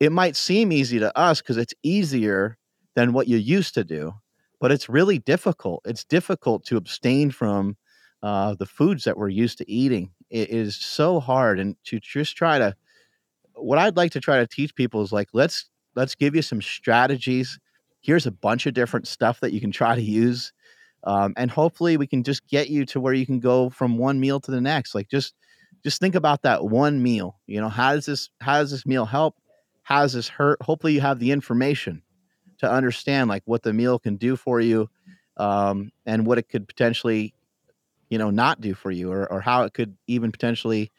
it might seem easy to us because it's easier than what you used to do but it's really difficult. It's difficult to abstain from uh, the foods that we're used to eating. It is so hard, and to just try to. What I'd like to try to teach people is like let's let's give you some strategies. Here's a bunch of different stuff that you can try to use, um, and hopefully we can just get you to where you can go from one meal to the next. Like just just think about that one meal. You know, how does this how does this meal help? Does this hurt? Hopefully you have the information to understand like what the meal can do for you um, and what it could potentially you know not do for you or, or how it could even potentially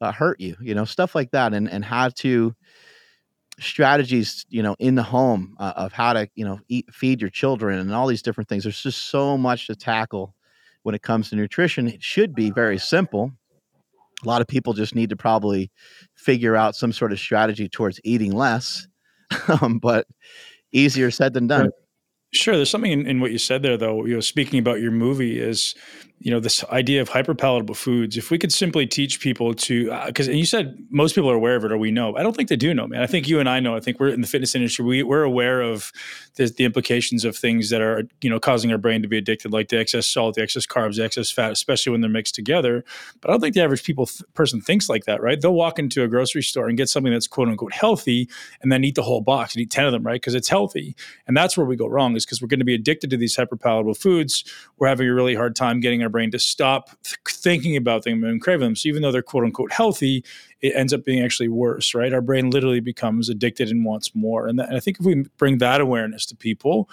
uh, hurt you you know stuff like that and and how to strategies you know in the home uh, of how to you know eat feed your children and all these different things there's just so much to tackle when it comes to nutrition it should be very simple a lot of people just need to probably figure out some sort of strategy towards eating less um, but easier said than done. Sure. There's something in, in, what you said there, though. You know, speaking about your movie is, you know, this idea of hyperpalatable foods. If we could simply teach people to, because uh, you said most people are aware of it, or we know. I don't think they do know, man. I think you and I know. I think we're in the fitness industry. We, we're aware of the, the implications of things that are, you know, causing our brain to be addicted, like the excess salt, the excess carbs, the excess fat, especially when they're mixed together. But I don't think the average people th- person thinks like that, right? They'll walk into a grocery store and get something that's quote unquote healthy, and then eat the whole box and eat ten of them, right? Because it's healthy, and that's where we go wrong. Is because we're going to be addicted to these hyperpalatable foods. We're having a really hard time getting our brain to stop th- thinking about them and crave them. So even though they're quote unquote healthy, it ends up being actually worse, right? Our brain literally becomes addicted and wants more. And, that, and I think if we bring that awareness to people,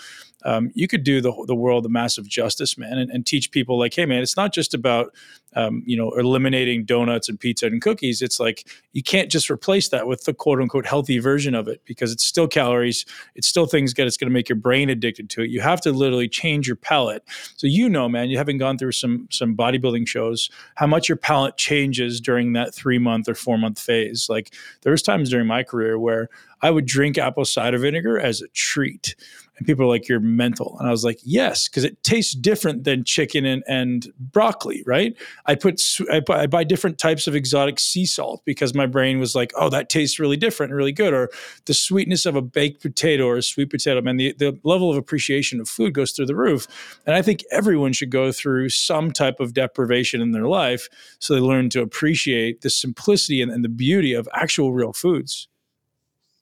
um, you could do the, the world a massive justice, man, and, and, teach people like, hey, man, it's not just about um, you know eliminating donuts and pizza and cookies. It's like you can't just replace that with the quote unquote healthy version of it because it's still calories, it's still things that it's going to make your brain addicted to it. You have to literally change your palate. So you know, man, you having gone through some some bodybuilding shows, how much your palate changes during that three month or four month phase. Like there was times during my career where I would drink apple cider vinegar as a treat and people are like, you're mental. And I was like, yes, because it tastes different than chicken and, and broccoli, right? I put, I buy, I buy different types of exotic sea salt because my brain was like, oh, that tastes really different and really good. Or the sweetness of a baked potato or a sweet potato. Man, the, the level of appreciation of food goes through the roof. And I think everyone should go through some type of deprivation in their life so they learn to appreciate the simplicity and, and the beauty of actual real foods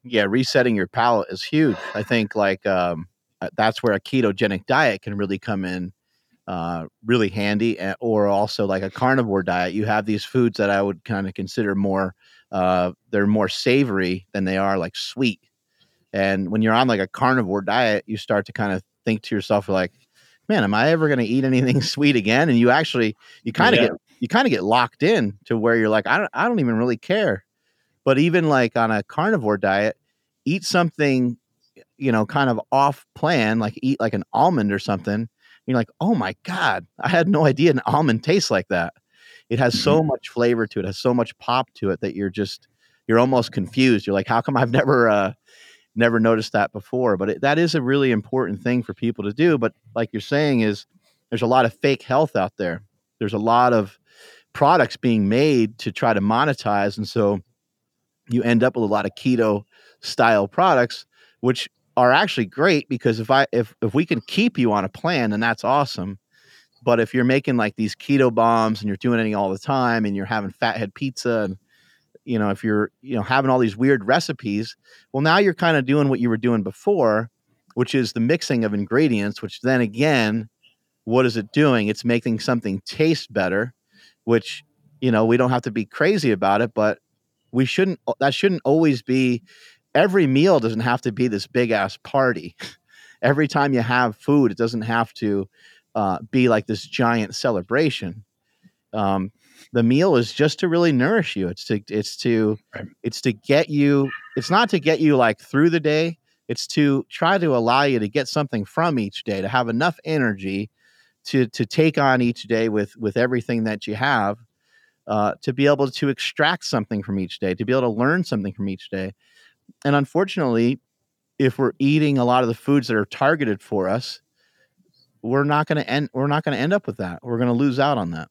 yeah, resetting your palate is huge. I think like um, uh, that's where a ketogenic diet can really come in, uh, really handy. Or also like a carnivore diet, you have these foods that I would kind of consider more, uh, they're more savory than they are like sweet. And when you're on like a carnivore diet, you start to kind of think to yourself like, man, am I ever going to eat anything sweet again? And you actually, you kind of yeah. get, you kind of get locked in to where you're like, I don't, I don't even really care but even like on a carnivore diet, eat something, you know, kind of off plan, like eat like an almond or something. You're like, oh my God, I had no idea an almond tastes like that. It has so mm-hmm. much flavor to it, has so much pop to it that you're just, you're almost confused. You're like, how come I've never, uh, never noticed that before? But it, that is a really important thing for people to do. But like you're saying, is there's a lot of fake health out there. There's a lot of products being made to try to monetize. And so you end up with a lot of keto style products, which are actually great because if I if if we can keep you on a plan, then that's awesome. But if you're making like these keto bombs and you're doing it all the time and you're having fathead pizza and you know if you're you know having all these weird recipes, well now you're kind of doing what you were doing before, which is the mixing of ingredients, which then again, what is it doing? It's making something taste better, which you know we don't have to be crazy about it, but we shouldn't that shouldn't always be every meal doesn't have to be this big ass party. Every time you have food it doesn't have to uh, be like this giant celebration. Um, the meal is just to really nourish you. It's to it's to right. it's to get you it's not to get you like through the day. It's to try to allow you to get something from each day to have enough energy to to take on each day with with everything that you have uh, to be able to extract something from each day to be able to learn something from each day. And unfortunately if we're eating a lot of the foods that are targeted for us we're not going to end we're not going to end up with that. We're going to lose out on that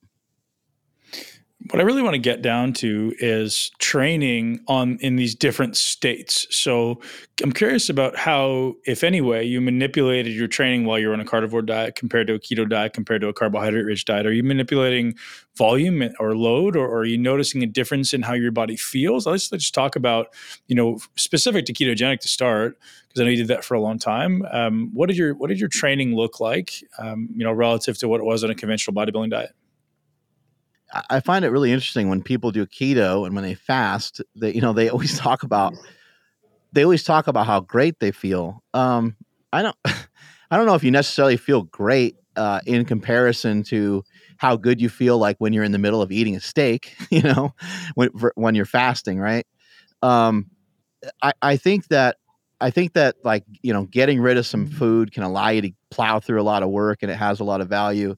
what I really want to get down to is training on in these different states. So I'm curious about how, if any way, you manipulated your training while you're on a carnivore diet compared to a keto diet compared to a carbohydrate rich diet. Are you manipulating volume or load, or, or, are you noticing a difference in how your body feels? Let's let's talk about you know specific to ketogenic to start because I know you did that for a long time. Um, what did your what did your training look like? Um, you know, relative to what it was on a conventional bodybuilding diet. I find it really interesting when people do keto and when they fast, they you know they always talk about they always talk about how great they feel. Um, I don't I don't know if you necessarily feel great uh, in comparison to how good you feel like when you're in the middle of eating a steak, you know, when when you're fasting, right? Um, I I think that I think that like you know getting rid of some food can allow you to plow through a lot of work and it has a lot of value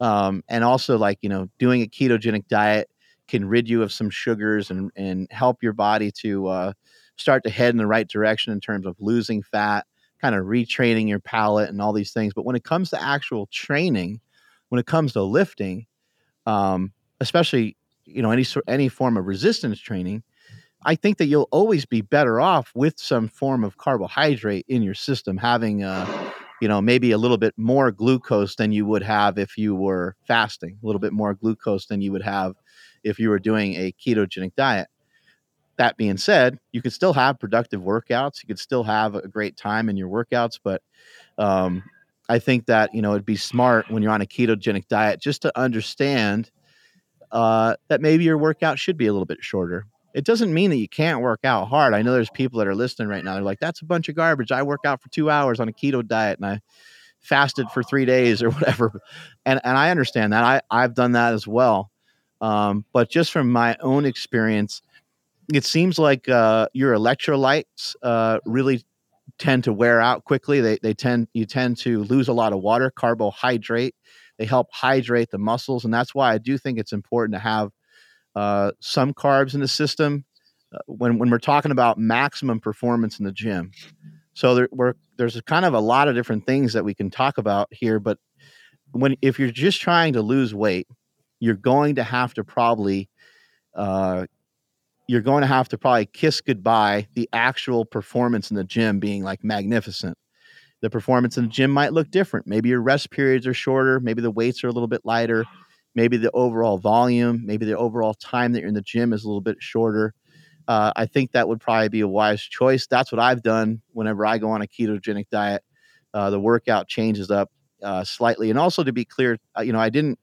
um, and also like you know doing a ketogenic diet can rid you of some sugars and and help your body to uh, start to head in the right direction in terms of losing fat kind of retraining your palate and all these things. But when it comes to actual training when it comes to lifting um, especially you know any any form of resistance training I think that you'll always be better off with some form of carbohydrate in your system, having uh, you know, maybe a little bit more glucose than you would have if you were fasting, a little bit more glucose than you would have if you were doing a ketogenic diet. That being said, you could still have productive workouts. You could still have a great time in your workouts, but um, I think that you know it'd be smart when you're on a ketogenic diet just to understand uh, that maybe your workout should be a little bit shorter it doesn't mean that you can't work out hard. I know there's people that are listening right now. They're like, that's a bunch of garbage. I work out for two hours on a keto diet and I fasted for three days or whatever. And, and I understand that. I, I've done that as well. Um, but just from my own experience, it seems like uh, your electrolytes uh, really tend to wear out quickly. They, they tend, you tend to lose a lot of water, carbohydrate. They help hydrate the muscles. And that's why I do think it's important to have uh, some carbs in the system uh, when, when we're talking about maximum performance in the gym. So there, there's kind of a lot of different things that we can talk about here, but when if you're just trying to lose weight, you're going to have to probably uh, you're going to have to probably kiss goodbye the actual performance in the gym being like magnificent. The performance in the gym might look different. Maybe your rest periods are shorter. Maybe the weights are a little bit lighter maybe the overall volume, maybe the overall time that you're in the gym is a little bit shorter. Uh, I think that would probably be a wise choice. That's what I've done whenever I go on a ketogenic diet. Uh, the workout changes up uh, slightly, and also to be clear, uh, you know, I didn't,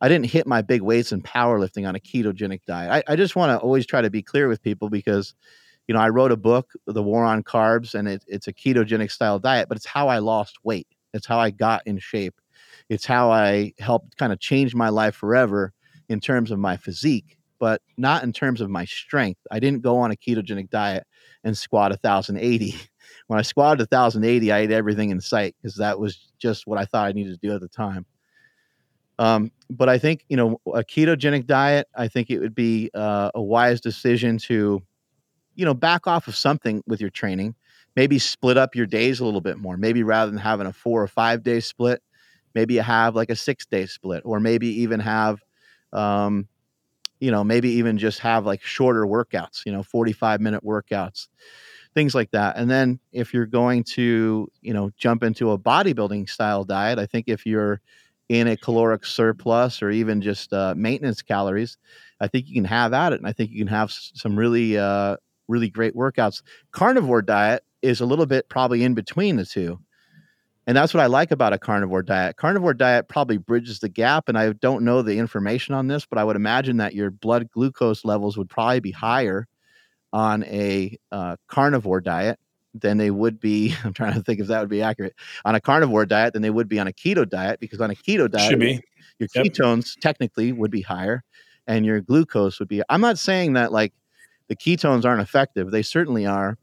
I didn't hit my big weights in powerlifting on a ketogenic diet. I, I just want to always try to be clear with people because, you know, I wrote a book, The War on Carbs, and it, it's a ketogenic style diet, but it's how I lost weight. It's how I got in shape. It's how I helped kind of change my life forever in terms of my physique, but not in terms of my strength. I didn't go on a ketogenic diet and squat 1,080. When I squatted 1,080, I ate everything in sight because that was just what I thought I needed to do at the time. Um, but I think you know a ketogenic diet. I think it would be uh, a wise decision to, you know, back off of something with your training. Maybe split up your days a little bit more. Maybe rather than having a four or five day split, maybe you have like a six day split or maybe even have um, you know maybe even just have like shorter workouts you know 45 minute workouts things like that. And then if you're going to you know jump into a bodybuilding style diet i think if you're in a caloric surplus or even just uh, maintenance calories i think you can have at it. And i think you can have some really uh, really great workouts. Carnivore diet is a little bit probably in between the two and that's what I like about a carnivore diet. Carnivore diet probably bridges the gap. And I don't know the information on this, but I would imagine that your blood glucose levels would probably be higher on a uh, carnivore diet than they would be. I'm trying to think if that would be accurate on a carnivore diet than they would be on a keto diet, because on a keto diet, Should be. your yep. ketones technically would be higher and your glucose would be. I'm not saying that like the ketones aren't effective, they certainly are.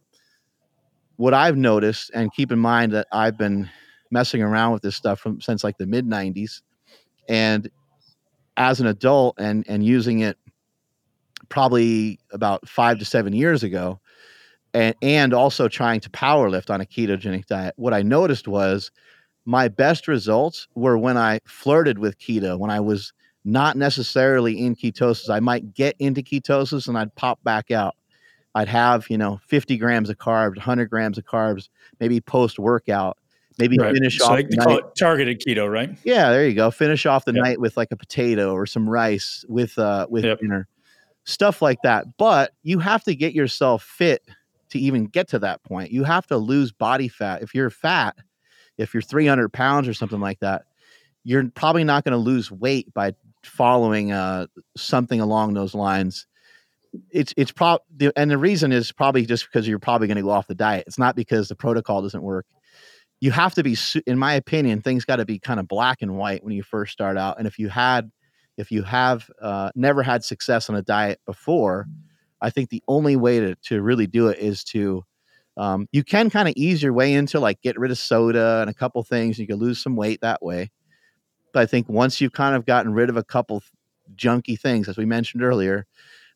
What I've noticed, and keep in mind that I've been messing around with this stuff from since like the mid 90s and as an adult and and using it probably about 5 to 7 years ago and and also trying to power lift on a ketogenic diet what i noticed was my best results were when i flirted with keto when i was not necessarily in ketosis. I might get into ketosis and i'd pop back out. I'd have you know 50 grams of carbs 100 grams of carbs maybe post workout maybe Right. finish So off like the call it targeted keto, right? yeah, there you go. Finish off the Yep. night with like a potato or some rice with uh with Yep. dinner. Stuff like that. But you have to get yourself fit to even get to that point. You have to lose body fat. If you're fat, if you're 300 pounds or something like that, you're probably not going to lose weight by following uh something along those lines. It's it's prob and the reason is probably just because you're probably going to go off the diet. It's not because the protocol doesn't work you have to be in my opinion things got to be kind of black and white when you first start out and if you had if you have uh, never had success on a diet before i think the only way to, to really do it is to um, you can kind of ease your way into like get rid of soda and a couple things you can lose some weight that way but i think once you've kind of gotten rid of a couple junky things as we mentioned earlier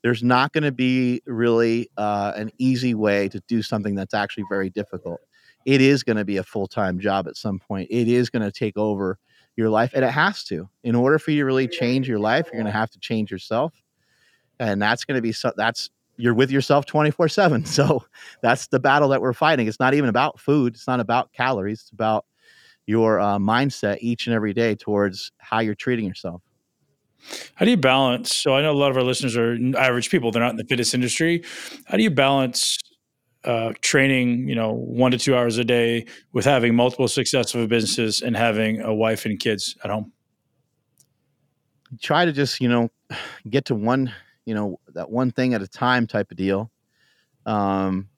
there's not going to be really uh, an easy way to do something that's actually very difficult it is going to be a full-time job at some point it is going to take over your life and it has to in order for you to really change your life you're going to have to change yourself and that's going to be so that's you're with yourself 24 7 so that's the battle that we're fighting it's not even about food it's not about calories it's about your uh, mindset each and every day towards how you're treating yourself How do you balance? So I know a lot of our listeners are average people; they're not in the fitness industry. How do you balance uh, training, you know, one to two hours a day, with having multiple successful businesses and having a wife and kids at home? try to just you know get to one you know that one thing at a time type of deal. Um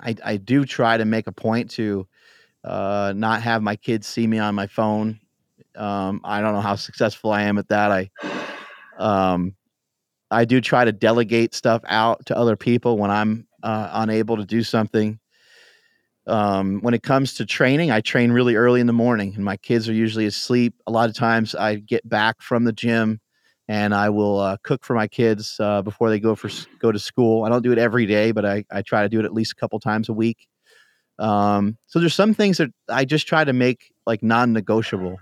i i do try to make a point to uh not have my kids see me on my phone. Um i don't know how successful i am at that. I um i do try to delegate stuff out to other people when i'm uh, unable to do something um, when it comes to training, I train really early in the morning, and my kids are usually asleep. A lot of times, I get back from the gym, and I will uh, cook for my kids uh, before they go for go to school. I don't do it every day, but I, I try to do it at least a couple times a week. Um, so there's some things that I just try to make like non-negotiable.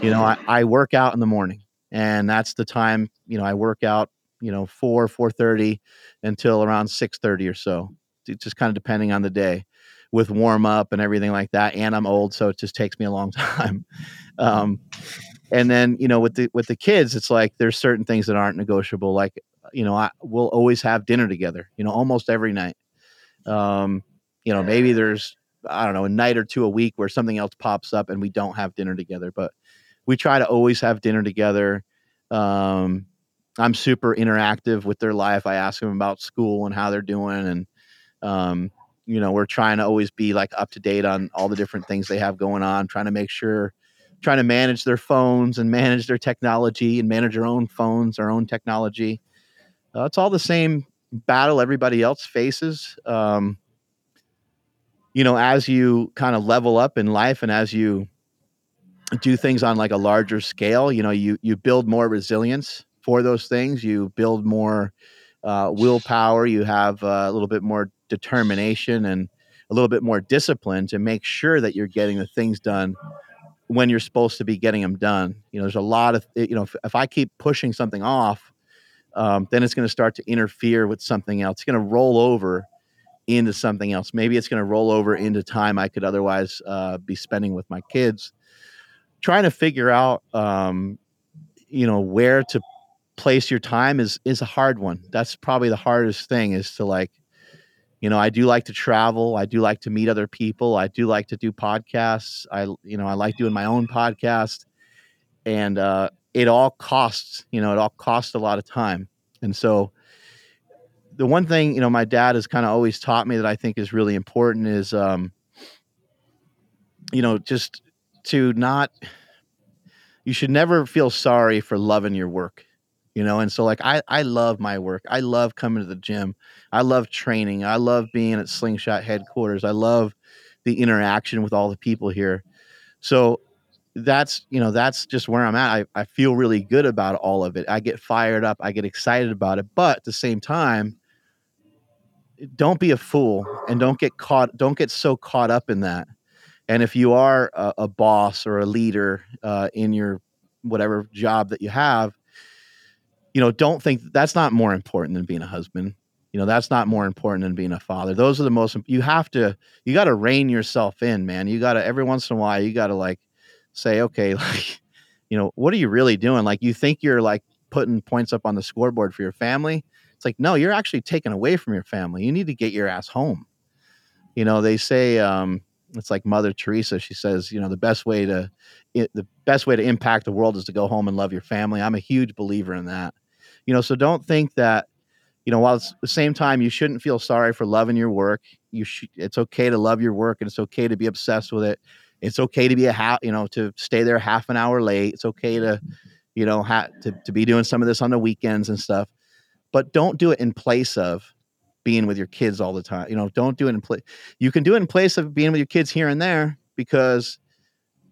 You know, I, I work out in the morning, and that's the time. You know, I work out. You know, four four thirty until around six thirty or so. It's just kind of depending on the day with warm up and everything like that. And I'm old, so it just takes me a long time. Um, and then you know, with the with the kids, it's like there's certain things that aren't negotiable. Like you know, I we'll always have dinner together. You know, almost every night. Um, you know, maybe there's I don't know a night or two a week where something else pops up and we don't have dinner together, but we try to always have dinner together. Um, I'm super interactive with their life. I ask them about school and how they're doing, and um, you know, we're trying to always be like up to date on all the different things they have going on, trying to make sure, trying to manage their phones and manage their technology and manage our own phones, our own technology. Uh, it's all the same battle everybody else faces. Um, you know, as you kind of level up in life and as you do things on like a larger scale, you know, you you build more resilience for those things. You build more uh, willpower. You have a little bit more determination and a little bit more discipline to make sure that you're getting the things done when you're supposed to be getting them done. You know, there's a lot of you know, if, if I keep pushing something off, um, then it's going to start to interfere with something else. It's going to roll over into something else. Maybe it's going to roll over into time I could otherwise uh, be spending with my kids. Trying to figure out, um, you know, where to place your time is is a hard one. That's probably the hardest thing is to like, you know, I do like to travel. I do like to meet other people. I do like to do podcasts. I you know I like doing my own podcast, and uh, it all costs. You know, it all costs a lot of time, and so the one thing you know my dad has kind of always taught me that I think is really important is um you know just to not you should never feel sorry for loving your work you know and so like I I love my work. I love coming to the gym. I love training. I love being at SlingShot headquarters. I love the interaction with all the people here. So that's you know that's just where I'm at. I, I feel really good about all of it. I get fired up. I get excited about it. But at the same time, don't be a fool and don't get caught. Don't get so caught up in that. And if you are a, a boss or a leader uh, in your whatever job that you have, you know, don't think that's not more important than being a husband. You know, that's not more important than being a father. Those are the most. You have to. You got to rein yourself in, man. You got to every once in a while. You got to like say, okay, like, you know, what are you really doing? Like, you think you're like putting points up on the scoreboard for your family. It's like, no, you're actually taken away from your family. You need to get your ass home. You know, they say, um, it's like Mother Teresa. She says, you know, the best way to, the best way to impact the world is to go home and love your family. I'm a huge believer in that. You know, so don't think that, you know, while it's the same time, you shouldn't feel sorry for loving your work. You should, it's okay to love your work and it's okay to be obsessed with it it's okay to be a half, you know, to stay there half an hour late. It's okay to, you know, ha- to, to be doing some of this on the weekends and stuff, but don't do it in place of being with your kids all the time. You know, don't do it in place. You can do it in place of being with your kids here and there because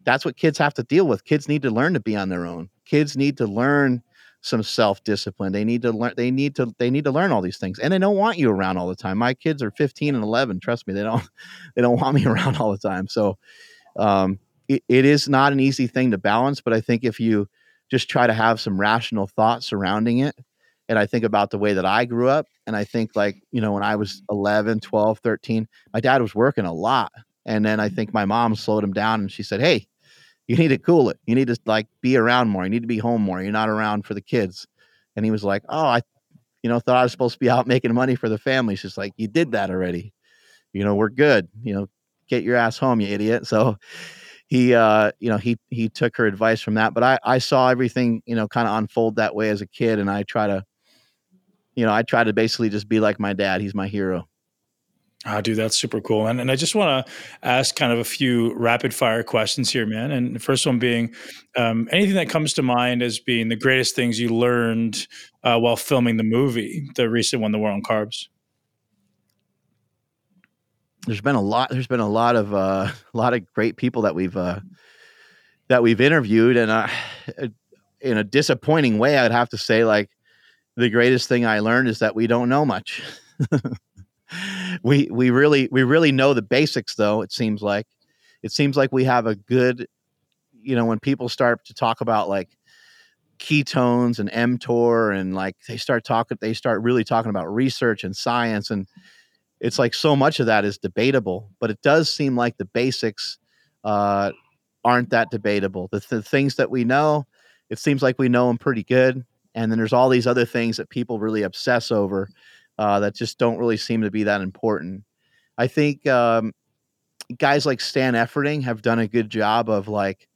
that's what kids have to deal with. Kids need to learn to be on their own. Kids need to learn some self-discipline. They need to learn they need to they need to learn all these things. And they don't want you around all the time. My kids are 15 and 11. Trust me, they don't they don't want me around all the time. So um, it, it is not an easy thing to balance, but I think if you just try to have some rational thoughts surrounding it, and I think about the way that I grew up, and I think like, you know, when I was 11, 12, 13, my dad was working a lot. And then I think my mom slowed him down and she said, Hey, you need to cool it. You need to like be around more. You need to be home more. You're not around for the kids. And he was like, Oh, I, you know, thought I was supposed to be out making money for the family. She's like, You did that already. You know, we're good. You know, get your ass home, you idiot. So he uh you know he he took her advice from that but i i saw everything you know kind of unfold that way as a kid and i try to you know i try to basically just be like my dad he's my hero Ah, dude, that's super cool. And, and I just want to ask kind of a few rapid fire questions here, man. And the first one being um, anything that comes to mind as being the greatest things you learned uh, while filming the movie, the recent one, The War on Carbs there's been a lot there's been a lot of uh, a lot of great people that we've uh, that we've interviewed and uh, in a disappointing way i'd have to say like the greatest thing i learned is that we don't know much we we really we really know the basics though it seems like it seems like we have a good you know when people start to talk about like ketones and mTOR and like they start talking they start really talking about research and science and it's like so much of that is debatable, but it does seem like the basics uh, aren't that debatable. The, the things that we know, it seems like we know them pretty good. And then there's all these other things that people really obsess over uh, that just don't really seem to be that important. I think um, guys like Stan Efferding have done a good job of like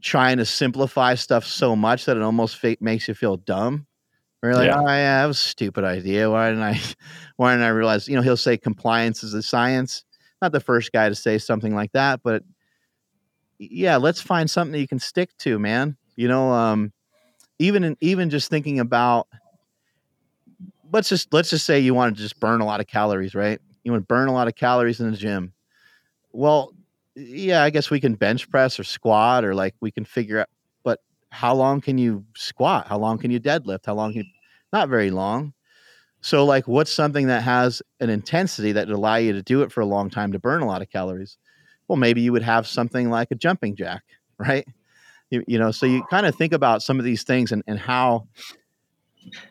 trying to simplify stuff so much that it almost f- makes you feel dumb. We're like, yeah. oh yeah, that was a stupid idea. Why didn't I? Why didn't I realize? You know, he'll say compliance is a science. Not the first guy to say something like that, but yeah, let's find something that you can stick to, man. You know, um, even in, even just thinking about let's just let's just say you want to just burn a lot of calories, right? You want to burn a lot of calories in the gym. Well, yeah, I guess we can bench press or squat or like we can figure out but how long can you squat? How long can you deadlift? How long can you, not very long. So like what's something that has an intensity that would allow you to do it for a long time to burn a lot of calories? Well, maybe you would have something like a jumping jack, right? You, you know, so you kind of think about some of these things and, and how,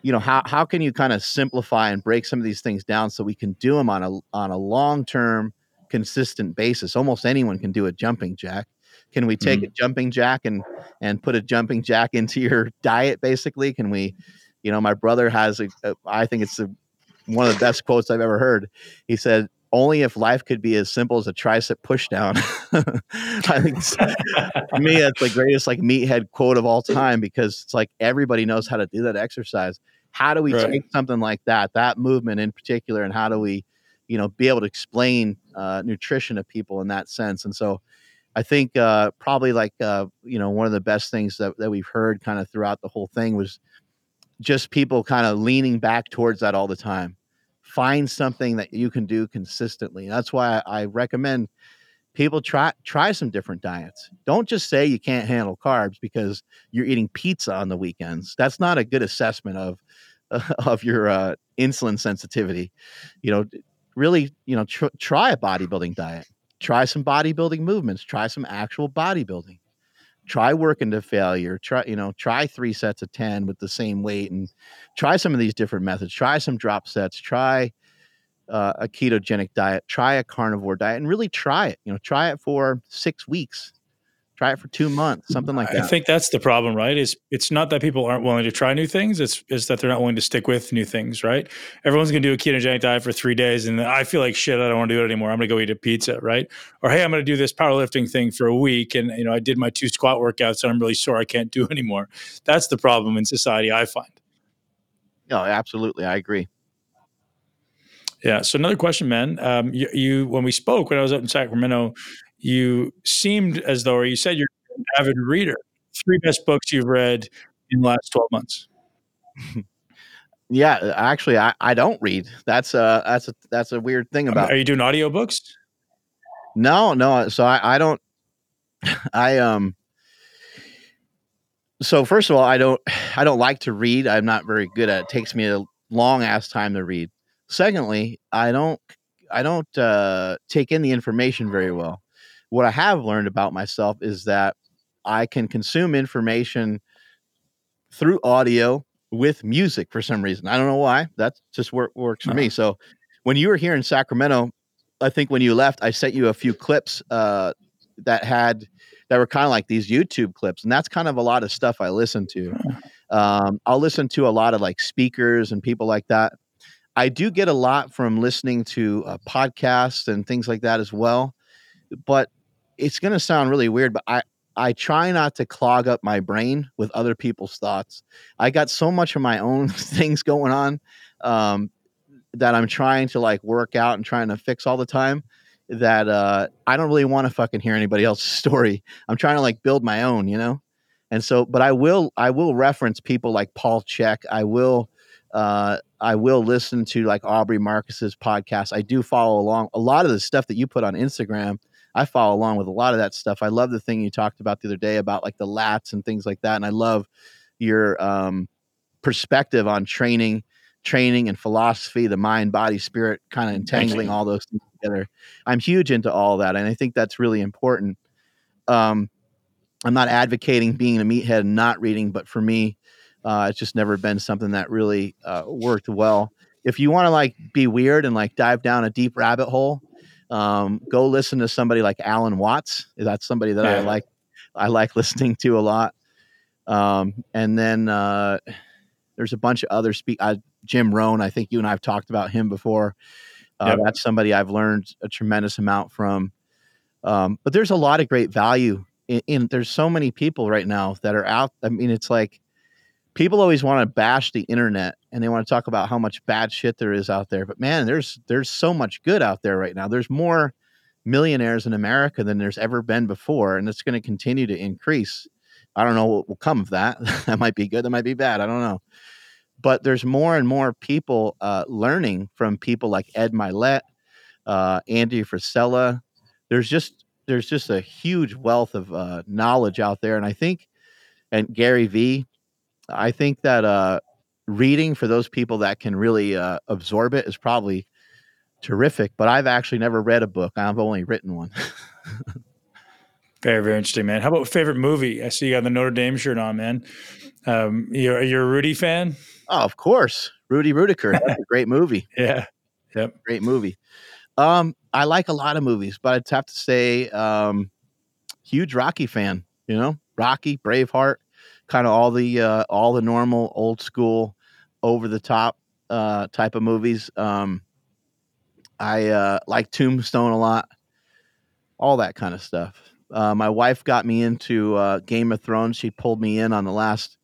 you know, how, how can you kind of simplify and break some of these things down so we can do them on a, on a long-term consistent basis. Almost anyone can do a jumping jack. Can we take mm-hmm. a jumping jack and and put a jumping jack into your diet? Basically, can we? You know, my brother has a. a I think it's a, one of the best quotes I've ever heard. He said, "Only if life could be as simple as a tricep pushdown." I think for me, that's the greatest like meathead quote of all time because it's like everybody knows how to do that exercise. How do we right. take something like that, that movement in particular, and how do we, you know, be able to explain uh, nutrition to people in that sense? And so, I think uh, probably like uh, you know one of the best things that, that we've heard kind of throughout the whole thing was just people kind of leaning back towards that all the time. Find something that you can do consistently. That's why I, recommend people try try some different diets. Don't just say you can't handle carbs because you're eating pizza on the weekends. That's not a good assessment of of your uh, insulin sensitivity. You know, really, you know, tr- try a bodybuilding diet. Try some bodybuilding movements. Try some actual bodybuilding. Try working to failure. Try, you know, try three sets of 10 with the same weight and try some of these different methods. Try some drop sets. Try uh, a ketogenic diet, try a carnivore diet, and really try it. You know, try it for six weeks, try it for two months, something like that. I think that's the problem, right? Is it's not that people aren't willing to try new things; it's is that they're not willing to stick with new things, right? Everyone's going to do a ketogenic diet for three days, and I feel like shit. I don't want to do it anymore. I'm going to go eat a pizza, right? Or hey, I'm going to do this powerlifting thing for a week, and you know, I did my two squat workouts, and I'm really sore. I can't do anymore. That's the problem in society. I find. No, absolutely, I agree. Yeah. So another question, man. Um, you, you, when we spoke when I was out in Sacramento, you seemed as though, or you said you're an avid reader. Three best books you've read in the last twelve months. yeah, actually, I, I don't read. That's a that's a that's a weird thing about. Are you doing audiobooks? No, no. So I, I don't. I um. So first of all, I don't I don't like to read. I'm not very good at. it. It takes me a long ass time to read. Secondly, I don't I don't uh, take in the information very well. What I have learned about myself is that I can consume information through audio with music for some reason. I don't know why. That's just work works for uh-huh. me. So when you were here in Sacramento, I think when you left, I sent you a few clips uh, that had that were kind of like these YouTube clips, and that's kind of a lot of stuff I listen to. Um, I'll listen to a lot of like speakers and people like that. I do get a lot from listening to uh, podcasts and things like that as well. But it's going to sound really weird, but I, I try not to clog up my brain with other people's thoughts. I got so much of my own things going on um, that I'm trying to like work out and trying to fix all the time that uh, I don't really want to fucking hear anybody else's story. I'm trying to like build my own, you know? And so, but I will, I will reference people like Paul Chek. I will, uh, I will listen to like Aubrey Marcus's podcast. I do follow along a lot of the stuff that you put on Instagram. I follow along with a lot of that stuff. I love the thing you talked about the other day about like the lats and things like that. And I love your um, perspective on training, training and philosophy, the mind, body, spirit, kind of entangling all those things together. I'm huge into all that, and I think that's really important. Um, I'm not advocating being a meathead and not reading, but for me, uh, it's just never been something that really uh, worked well. If you want to like be weird and like dive down a deep rabbit hole, um, go listen to somebody like Alan Watts. That's somebody that yeah. I like. I like listening to a lot. Um, and then uh, there's a bunch of other speak. Uh, Jim Rohn. I think you and I have talked about him before. Uh, yep. That's somebody I've learned a tremendous amount from. Um, but there's a lot of great value in, in, There's so many people right now that are out. I mean, it's like people always want to bash the internet and they want to talk about how much bad shit there is out there. But man, there's there's so much good out there right now. There's more millionaires in America than there's ever been before, and it's going to continue to increase. I don't know what will come of that. that might be good. That might be bad. I don't know. But there's more and more people uh, learning from people like Ed Mylett, uh, Andy Frisella. There's just there's just a huge wealth of uh, knowledge out there, and I think, and Gary Vee, I think that uh, reading for those people that can really uh, absorb it is probably terrific. But I've actually never read a book. I've only written one. very, very interesting, man. How about favorite movie? I see you got the Notre Dame shirt on, man. Um, you're, you're a Rudy fan? Oh, of course. Rudy Ruettiger. That's a great movie. yeah. Yep. Great movie. Um, I like a lot of movies, but I'd have to say, um, huge Rocky fan, you know, Rocky, Braveheart, kind of all the uh, all the normal old school over the top uh, type of movies. Um, I uh, like Tombstone a lot, all that kind of stuff. Uh, my wife got me into uh, Game of Thrones. She pulled me in on the last,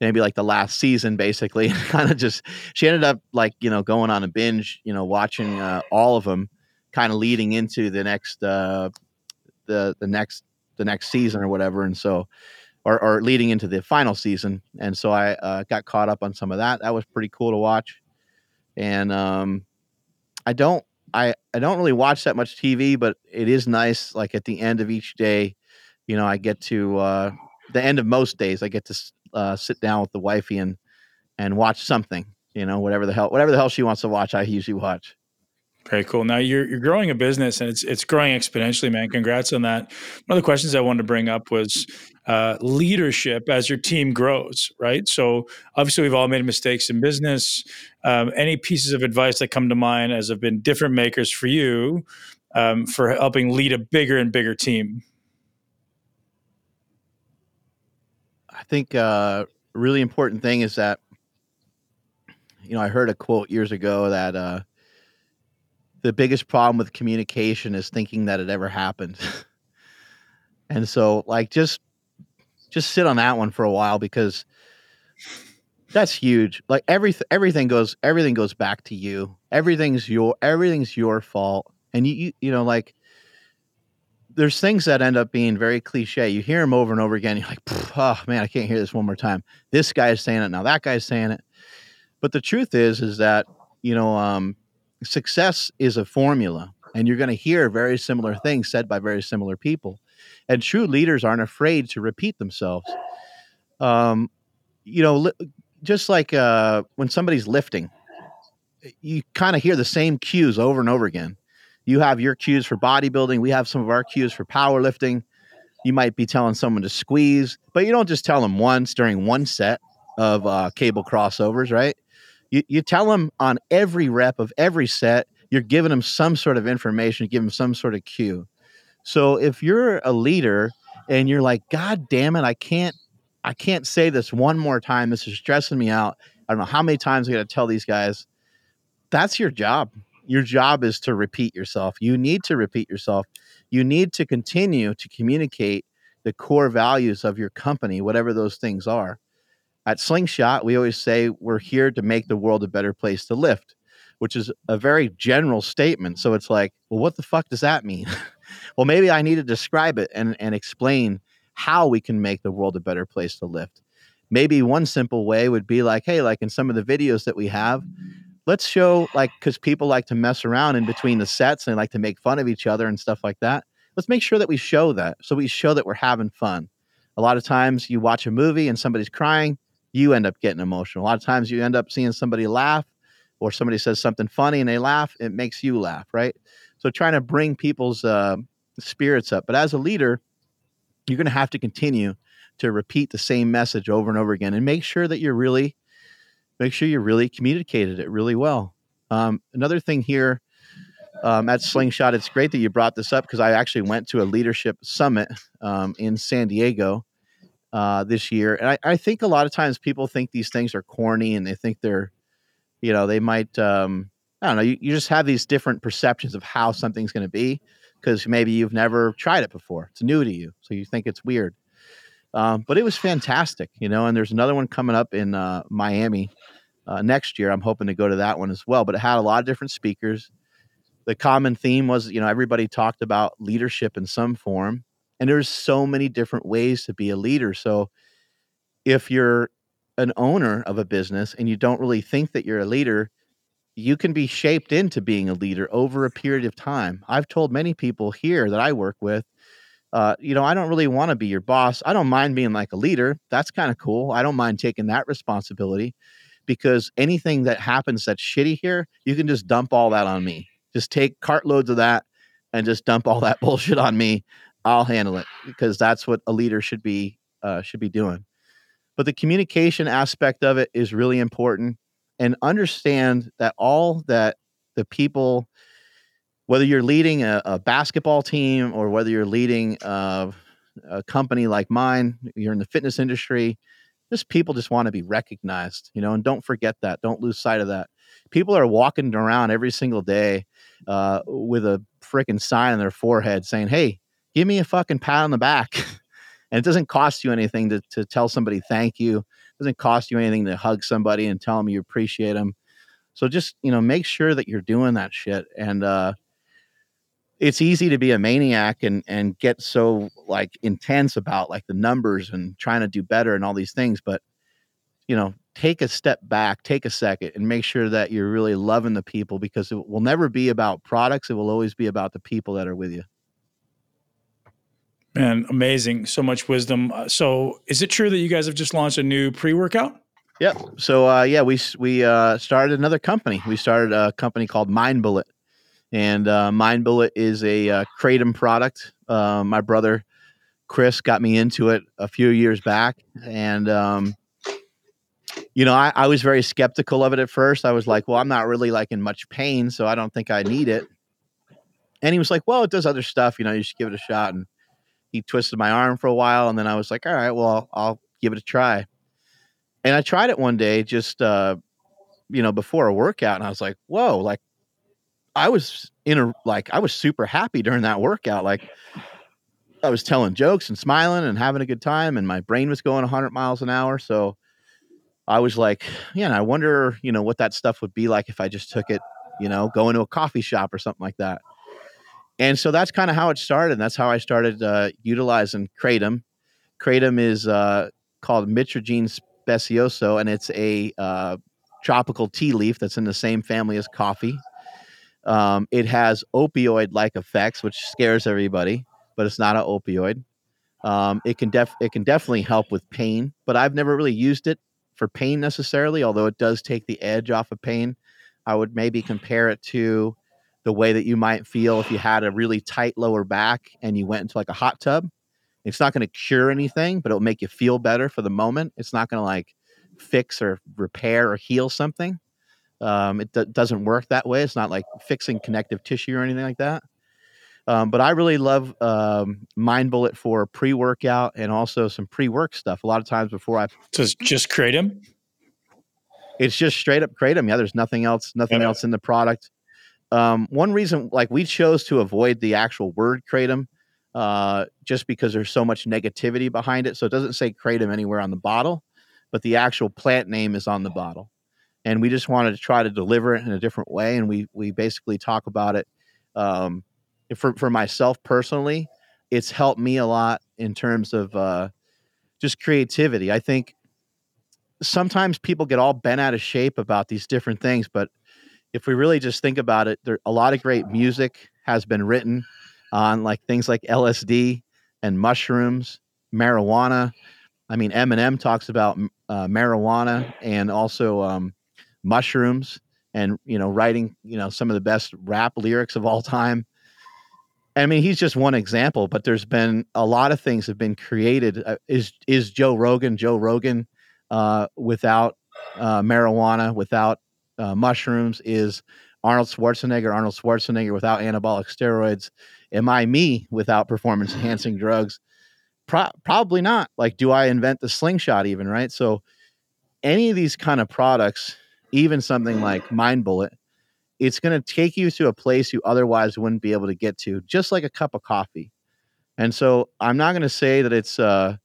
maybe like the last season, basically. kind of just, she ended up like you know going on a binge, you know, watching uh, all of them, kind of leading into the next, uh, the the next the next season or whatever. And so or, or leading into the final season. And so I uh, got caught up on some of that. That was pretty cool to watch. And um, I don't I I don't really watch that much TV, but it is nice. Like at the end of each day, you know, I get to uh, the end of most days, I get to uh, sit down with the wifey and and watch something. You know, whatever the hell whatever the hell she wants to watch, I usually watch. Very cool. Now you're you're growing a business and it's it's growing exponentially, man. Congrats on that. One of the questions I wanted to bring up was uh, leadership as your team grows, right? So obviously we've all made mistakes in business. Um, any pieces of advice that come to mind as have been different makers for you um, for helping lead a bigger and bigger team? I think uh, a really important thing is that you know I heard a quote years ago that. Uh, the biggest problem with communication is thinking that it ever happened. and so like just just sit on that one for a while because that's huge. Like everything everything goes everything goes back to you. Everything's your everything's your fault. And you you, you know like there's things that end up being very cliche. You hear them over and over again. You're like, oh man, I can't hear this one more time. This guy is saying it now. That guy's saying it. But the truth is, is that you know, um, success is a formula and you're going to hear very similar things said by very similar people and true leaders aren't afraid to repeat themselves. Um, you know li- just like uh, when somebody's lifting you kind of hear the same cues over and over again. You have your cues for bodybuilding we have some of our cues for powerlifting. You might be telling someone to squeeze but you don't just tell them once during one set of uh, cable crossovers right? You, you tell them on every rep of every set, you're giving them some sort of information, give them some sort of cue. So if you're a leader and you're like, God damn it, I can't, I can't say this one more time. This is stressing me out. I don't know how many times I got to tell these guys. That's your job. Your job is to repeat yourself. You need to repeat yourself. You need to continue to communicate the core values of your company, whatever those things are at Slingshot, we always say we're here to make the world a better place to lift, which is a very general statement. So it's like, well, what the fuck does that mean? well, maybe I need to describe it and, and explain how we can make the world a better place to lift. Maybe one simple way would be like, hey, like in some of the videos that we have, let's show like because people like to mess around in between the sets and like to make fun of each other and stuff like that. Let's make sure that we show that. So we show that we're having fun. A lot of times you watch a movie and somebody's crying you end up getting emotional. A lot of times you end up seeing somebody laugh or somebody says something funny and they laugh, it makes you laugh, right? So trying to bring people's uh, spirits up. But as a leader, you're going to have to continue to repeat the same message over and over again and make sure that you're really make sure you really communicated it really well. Um, another thing here um, at Slingshot, it's great that you brought this up because I actually went to a leadership summit um, in San Diego uh, this year. And I, I, think a lot of times people think these things are corny and they think they're, you know, they might, um, I don't know, you, you just have these different perceptions of how something's going to be because maybe you've never tried it before. It's new to you. So you think it's weird. Um, but it was fantastic, you know, and there's another one coming up in uh, Miami uh, next year. I'm hoping to go to that one as well. But it had a lot of different speakers. The common theme was, you know, everybody talked about leadership in some form and there's so many different ways to be a leader so if you're an owner of a business and you don't really think that you're a leader you can be shaped into being a leader over a period of time. I've told many people here that i work with uh, you know i don't really want to be your boss. I don't mind being like a leader. That's kind of cool. I don't mind taking that responsibility because anything that happens that's shitty here you can just dump all that on me. Just take cartloads of that and just dump all that bullshit on me. I'll handle it because that's what a leader should be uh, should be doing. But the communication aspect of it is really important, and understand that all that the people, whether you're leading a, a basketball team or whether you're leading a, a company like mine, you're in the fitness industry. Just people just want to be recognized, you know, and don't forget that. Don't lose sight of that. People are walking around every single day uh, with a freaking sign on their forehead saying, "Hey, give me a fucking pat on the back. and it doesn't cost you anything to, to tell somebody thank you. Doesn't cost you anything to hug somebody and tell them you appreciate them. So just, you know, make sure that you're doing that shit. And uh it's easy to be a maniac and and get so like intense about like the numbers and trying to do better and all these things, but you know, take a step back, take a second, and make sure that you're really loving the people because it will never be about products. It will always be about the people that are with you. Man, amazing. So much wisdom. Uh, so, is it true that you guys have just launched a new pre workout? Yep. So, uh, yeah, we, we uh, started another company. We started a company called Mind Bullet. And uh, Mind Bullet is a uh, Kratom product. Uh, my brother Chris got me into it a few years back. And, um, you know, I, I was very skeptical of it at first. I was like, well, I'm not really like in much pain, so I don't think I need it. And he was like, well, it does other stuff. You know, you should give it a shot. And he twisted my arm for a while. And then I was like, all right, well, I'll, give it a try. And I tried it one day just, uh, you know, before a workout. And I was like, whoa, like I was in a, like, I was super happy during that workout. Like, I was telling jokes and smiling and having a good time, and my brain was going 100 miles an hour. So, I was like, yeah, I wonder, you know, what that stuff would be like if I just took it, you know, going to a coffee shop or something like that. And so that's kind of how it started. And that's how I started uh, utilizing Kratom. Kratom is uh, called Mitragyna speciosa, and it's a uh, tropical tea leaf that's in the same family as coffee. Um, it has opioid like effects, which scares everybody, but it's not an opioid. Um, it can def- it can definitely help with pain, but I've never really used it for pain necessarily, although it does take the edge off of pain. I would maybe compare it to the way that you might feel if you had a really tight lower back and you went into like a hot tub. It's not going to cure anything, but it'll make you feel better for the moment. It's not going to like fix or repair or heal something. Um, it d- doesn't work that way. It's not like fixing connective tissue or anything like that. Um, but I really love um, Mind Bullet for pre workout and also some pre work stuff. A lot of times before I. So it's just Kratom? It's just straight up Kratom. Yeah, there's nothing else, nothing yeah. else in the product. Um, one reason, like we chose to avoid the actual word Kratom uh, just because there's so much negativity behind it. So it doesn't say Kratom anywhere on the bottle, but the actual plant name is on the bottle. And we just wanted to try to deliver it in a different way. And we, we basically talk about it um, for for myself personally, it's helped me a lot in terms of uh, just creativity. I think sometimes people get all bent out of shape about these different things, but if we really just think about it, there a lot of great music has been written on like things like LSD and mushrooms, marijuana. I mean, Eminem talks about uh, marijuana and also um, mushrooms, and you know, writing you know some of the best rap lyrics of all time. I mean, he's just one example, but there's been a lot of things have been created. Uh, is is Joe Rogan Joe Rogan uh, without uh, marijuana, without uh, mushrooms? Is Arnold Schwarzenegger Arnold Schwarzenegger without anabolic steroids? Am I me without performance enhancing drugs? Pro- probably not. Like, do I invent the slingshot even? Right. So, any of these kind of products, even something like Mind Bullet, it's going to take you to a place you otherwise wouldn't be able to get to, just like a cup of coffee. And so I'm not going to say that it's uh,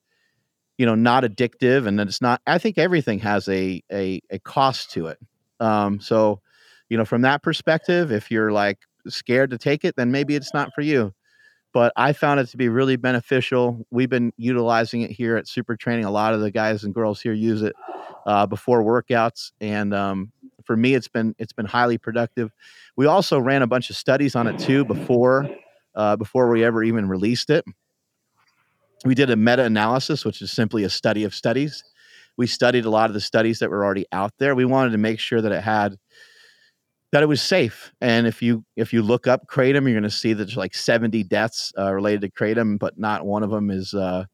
you know not addictive and that it's not. I think everything has a a, a cost to it. Um, so you know from that perspective, if you're like scared to take it, then maybe it's not for you. But I found it to be really beneficial. We've been utilizing it here at Super Training. A lot of the guys and girls here use it uh, before workouts, and um, for me, it's been it's been highly productive. We also ran a bunch of studies on it too before uh, before we ever even released it. We did a meta analysis, which is simply a study of studies. We studied a lot of the studies that were already out there. We wanted to make sure that it had that it was safe. And if you if you look up kratom, you're going to see that there's like 70 deaths uh, related to kratom, but not one of them is uh,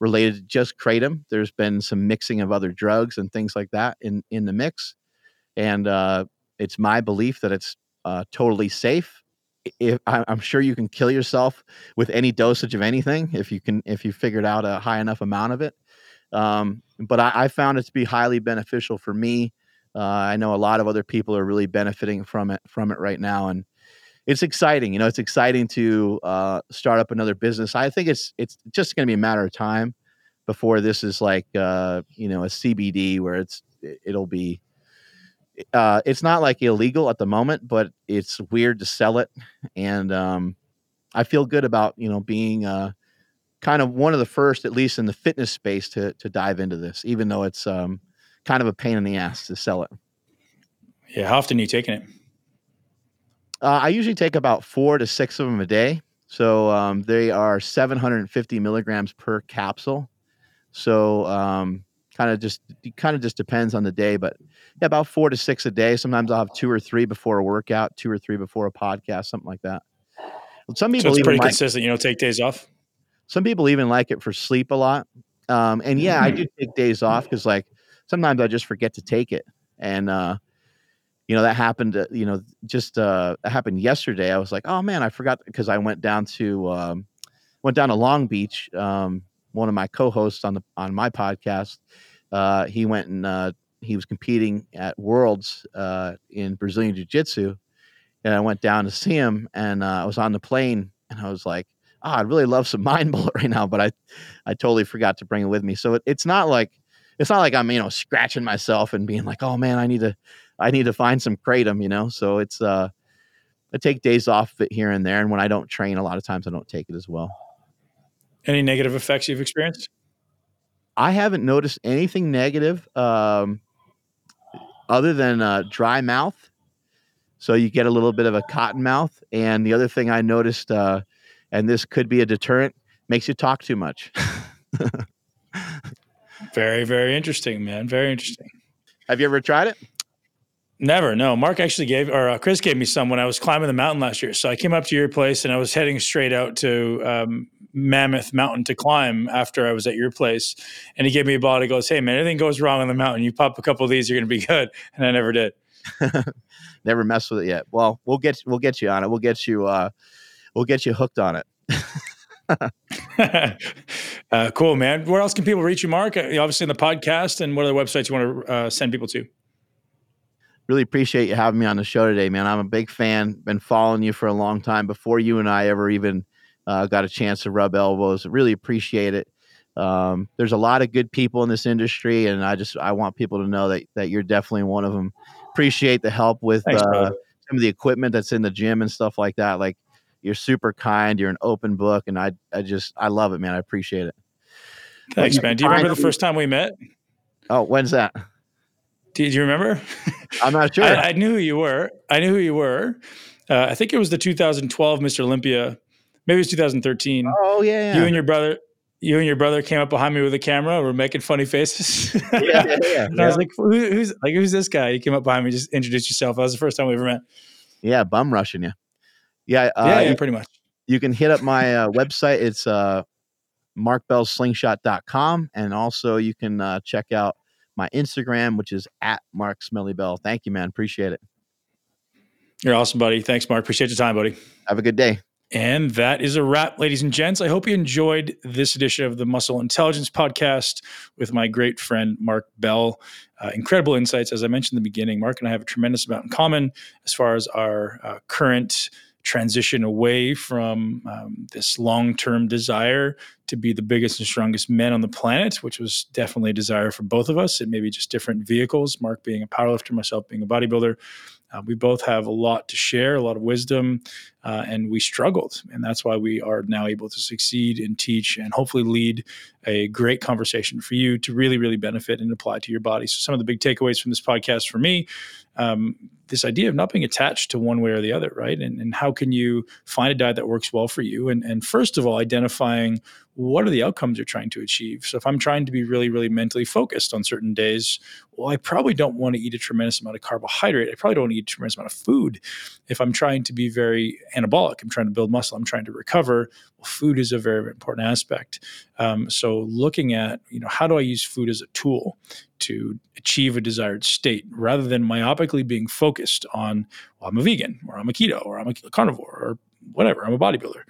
related to just kratom. There's been some mixing of other drugs and things like that in in the mix and uh, it's my belief that it's uh, totally safe. If, I'm sure you can kill yourself with any dosage of anything if you can if you figured out a high enough amount of it. Um, but I, I, found it to be highly beneficial for me. Uh, I know a lot of other people are really benefiting from it from it right now, and it's exciting. You know, it's exciting to uh, start up another business. I think it's it's just going to be a matter of time before this is like uh, you know a CBD where it's it'll be uh, it's not like illegal at the moment, but it's weird to sell it, and um, I feel good about you know being uh, kind of one of the first, at least in the fitness space, to to dive into this, even though it's um, kind of a pain in the ass to sell it. Yeah, how often are you taking it? Uh, I usually take about four to six of them a day. So um, they are 750 milligrams per capsule. So um, kind of just kind of just depends on the day, but yeah, about four to six a day. Sometimes I'll have two or three before a workout, two or three before a podcast, something like that. Some people so it's pretty consistent. You know, take days off. Some people even like it for sleep a lot. Um, and yeah, I do take days off because like sometimes I just forget to take it, and uh, you know that happened. Uh, you know, just uh, happened yesterday. I was like, oh man, I forgot because I went down to um, went down to Long Beach. Um, one of my co-hosts on the on my podcast, uh, he went and uh, he was competing at Worlds uh, in Brazilian Jiu Jitsu, and I went down to see him, and uh, I was on the plane, and I was like, oh, I'd really love some mind bullet right now, but I, I totally forgot to bring it with me. So it, it's not like it's not like I'm you know scratching myself and being like, oh man, I need to I need to find some kratom, you know. So it's uh, I take days off of it here and there, and when I don't train, a lot of times I don't take it as well. Any negative effects you've experienced? I haven't noticed anything negative, um, other than uh, dry mouth. So you get a little bit of a cotton mouth, and the other thing I noticed uh, and this could be a deterrent, makes you talk too much. very, very interesting, man. Very interesting. Have you ever tried it? Never. No. Mark actually gave, or uh, Chris gave me some when I was climbing the mountain last year. So I came up to your place and I was heading straight out to um, Mammoth Mountain to climb after I was at your place. And he gave me a bottle. He goes, Hey, man, anything goes wrong on the mountain, you pop a couple of these, you're going to be good. And I never did. never messed with it yet. Well, we'll get, we'll get you on it. We'll get you, uh, we'll get you hooked on it. uh, cool, man. Where else can people reach you, Mark? Uh, obviously, in the podcast, and what other websites you want to uh, send people to? Really appreciate you having me on the show today, man. I'm a big fan. Been following you for a long time before you and I ever even uh, got a chance to rub elbows. Really appreciate it. Um, there's a lot of good people in this industry, and I just I want people to know that that you're definitely one of them. Appreciate the help with Thanks, uh, some of the equipment that's in the gym and stuff like that. Like you're super kind. You're an open book, and I I just I love it, man. I appreciate it. Thanks, man. Do you remember the first time we met? Oh, when's that? Do you remember? I'm not sure. I, I, knew who you were. I knew who you were. Uh, I think it was the 2012 Mr. Olympia. Maybe it was 2013. Oh yeah, yeah. You and your brother. You and your brother came up behind me with a camera. We're making funny faces. yeah, yeah, yeah. and I was like, Who, "Who's like who's this guy?" You came up behind me, just introduced yourself. That was the first time we ever met. Yeah, bum rushing you. Yeah, uh, yeah, yeah, pretty much. You can hit up my uh, website. It's uh, markbellslingshot.com. And also you can uh, check out my Instagram, which is at Mark Smellybell. Thank you, man. Appreciate it. You're awesome, buddy. Thanks, Mark. Appreciate your time, buddy. Have a good day. And that is a wrap, ladies and gents. I hope you enjoyed this edition of the Muscle Intelligence Podcast with my great friend, Mark Bell. Uh, incredible insights. As I mentioned in the beginning, Mark and I have a tremendous amount in common as far as our uh, current transition away from um, this long term desire to be the biggest and strongest men on the planet, which was definitely a desire for both of us. It may be just different vehicles, Mark being a powerlifter, myself being a bodybuilder. Uh, we both have a lot to share, a lot of wisdom, uh, and we struggled. And that's why we are now able to succeed and teach and hopefully lead a great conversation for you to really, really benefit and apply to your body. So, some of the big takeaways from this podcast for me um, this idea of not being attached to one way or the other, right? And, and how can you find a diet that works well for you? And, and first of all, identifying what are the outcomes you're trying to achieve. So if I'm trying to be really, really mentally focused on certain days, well, I probably don't want to eat a tremendous amount of carbohydrate. I probably don't want to eat a tremendous amount of food. If I'm trying to be very anabolic, I'm trying to build muscle, I'm trying to recover, well, food is a very, very important aspect. Um, so looking at, you know, how do I use food as a tool to achieve a desired state rather than myopically being focused on, well, I'm a vegan or I'm a keto or I'm a carnivore or whatever, I'm a bodybuilder.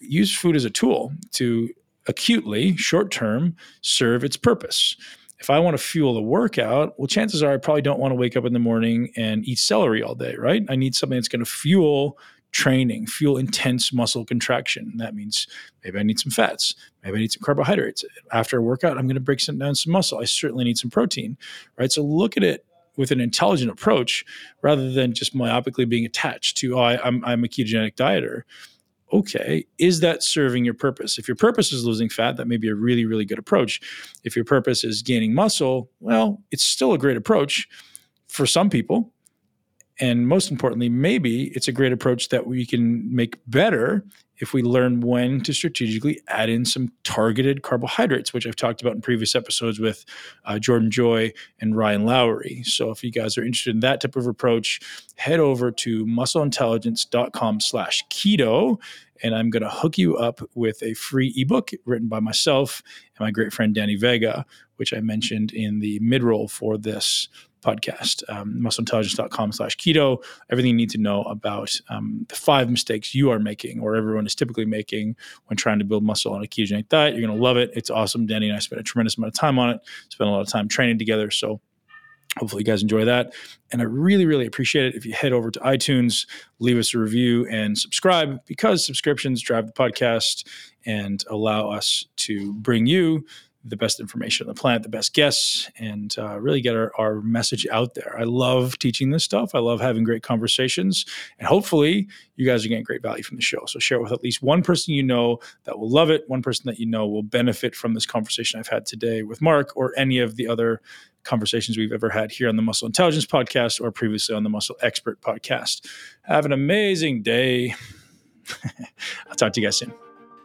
Use food as a tool to acutely, short term, serve its purpose if I want to fuel a workout, well, chances are I probably don't want to wake up in the morning and eat celery all day, right? I need something that's going to fuel training, fuel intense muscle contraction. That means maybe I need some fats, maybe I need some carbohydrates. After a workout, I'm going to break some, down some muscle. I certainly need some protein, right? So look at it with an intelligent approach rather than just myopically being attached to, oh, I, I'm, I'm a ketogenic dieter okay, is that serving your purpose? If your purpose is losing fat, that may be a really, really good approach. If your purpose is gaining muscle, well, it's still a great approach for some people. And most importantly, maybe it's a great approach that we can make better if we learn when to strategically add in some targeted carbohydrates, which I've talked about in previous episodes with uh, Jordan Joy and Ryan Lowery. So if you guys are interested in that type of approach, head over to muscleintelligence.com slash keto. And I'm going to hook you up with a free ebook written by myself and my great friend Danny Vega, which I mentioned in the mid roll for this podcast, um, muscleintelligence.com slash keto. Everything you need to know about um, the five mistakes you are making or everyone is typically making when trying to build muscle on a ketogenic diet. You're going to love it. It's awesome. Danny and I spent a tremendous amount of time on it, spent a lot of time training together. So hopefully you guys enjoy that and i really really appreciate it if you head over to itunes leave us a review and subscribe because subscriptions drive the podcast and allow us to bring you the best information on the planet, the best guests, and uh, really get our, our message out there. I love teaching this stuff. I love having great conversations. And hopefully, you guys are getting great value from the show. So, share it with at least one person you know that will love it, one person that you know will benefit from this conversation I've had today with Mark or any of the other conversations we've ever had here on the Muscle Intelligence podcast or previously on the Muscle Expert podcast. Have an amazing day. I'll talk to you guys soon.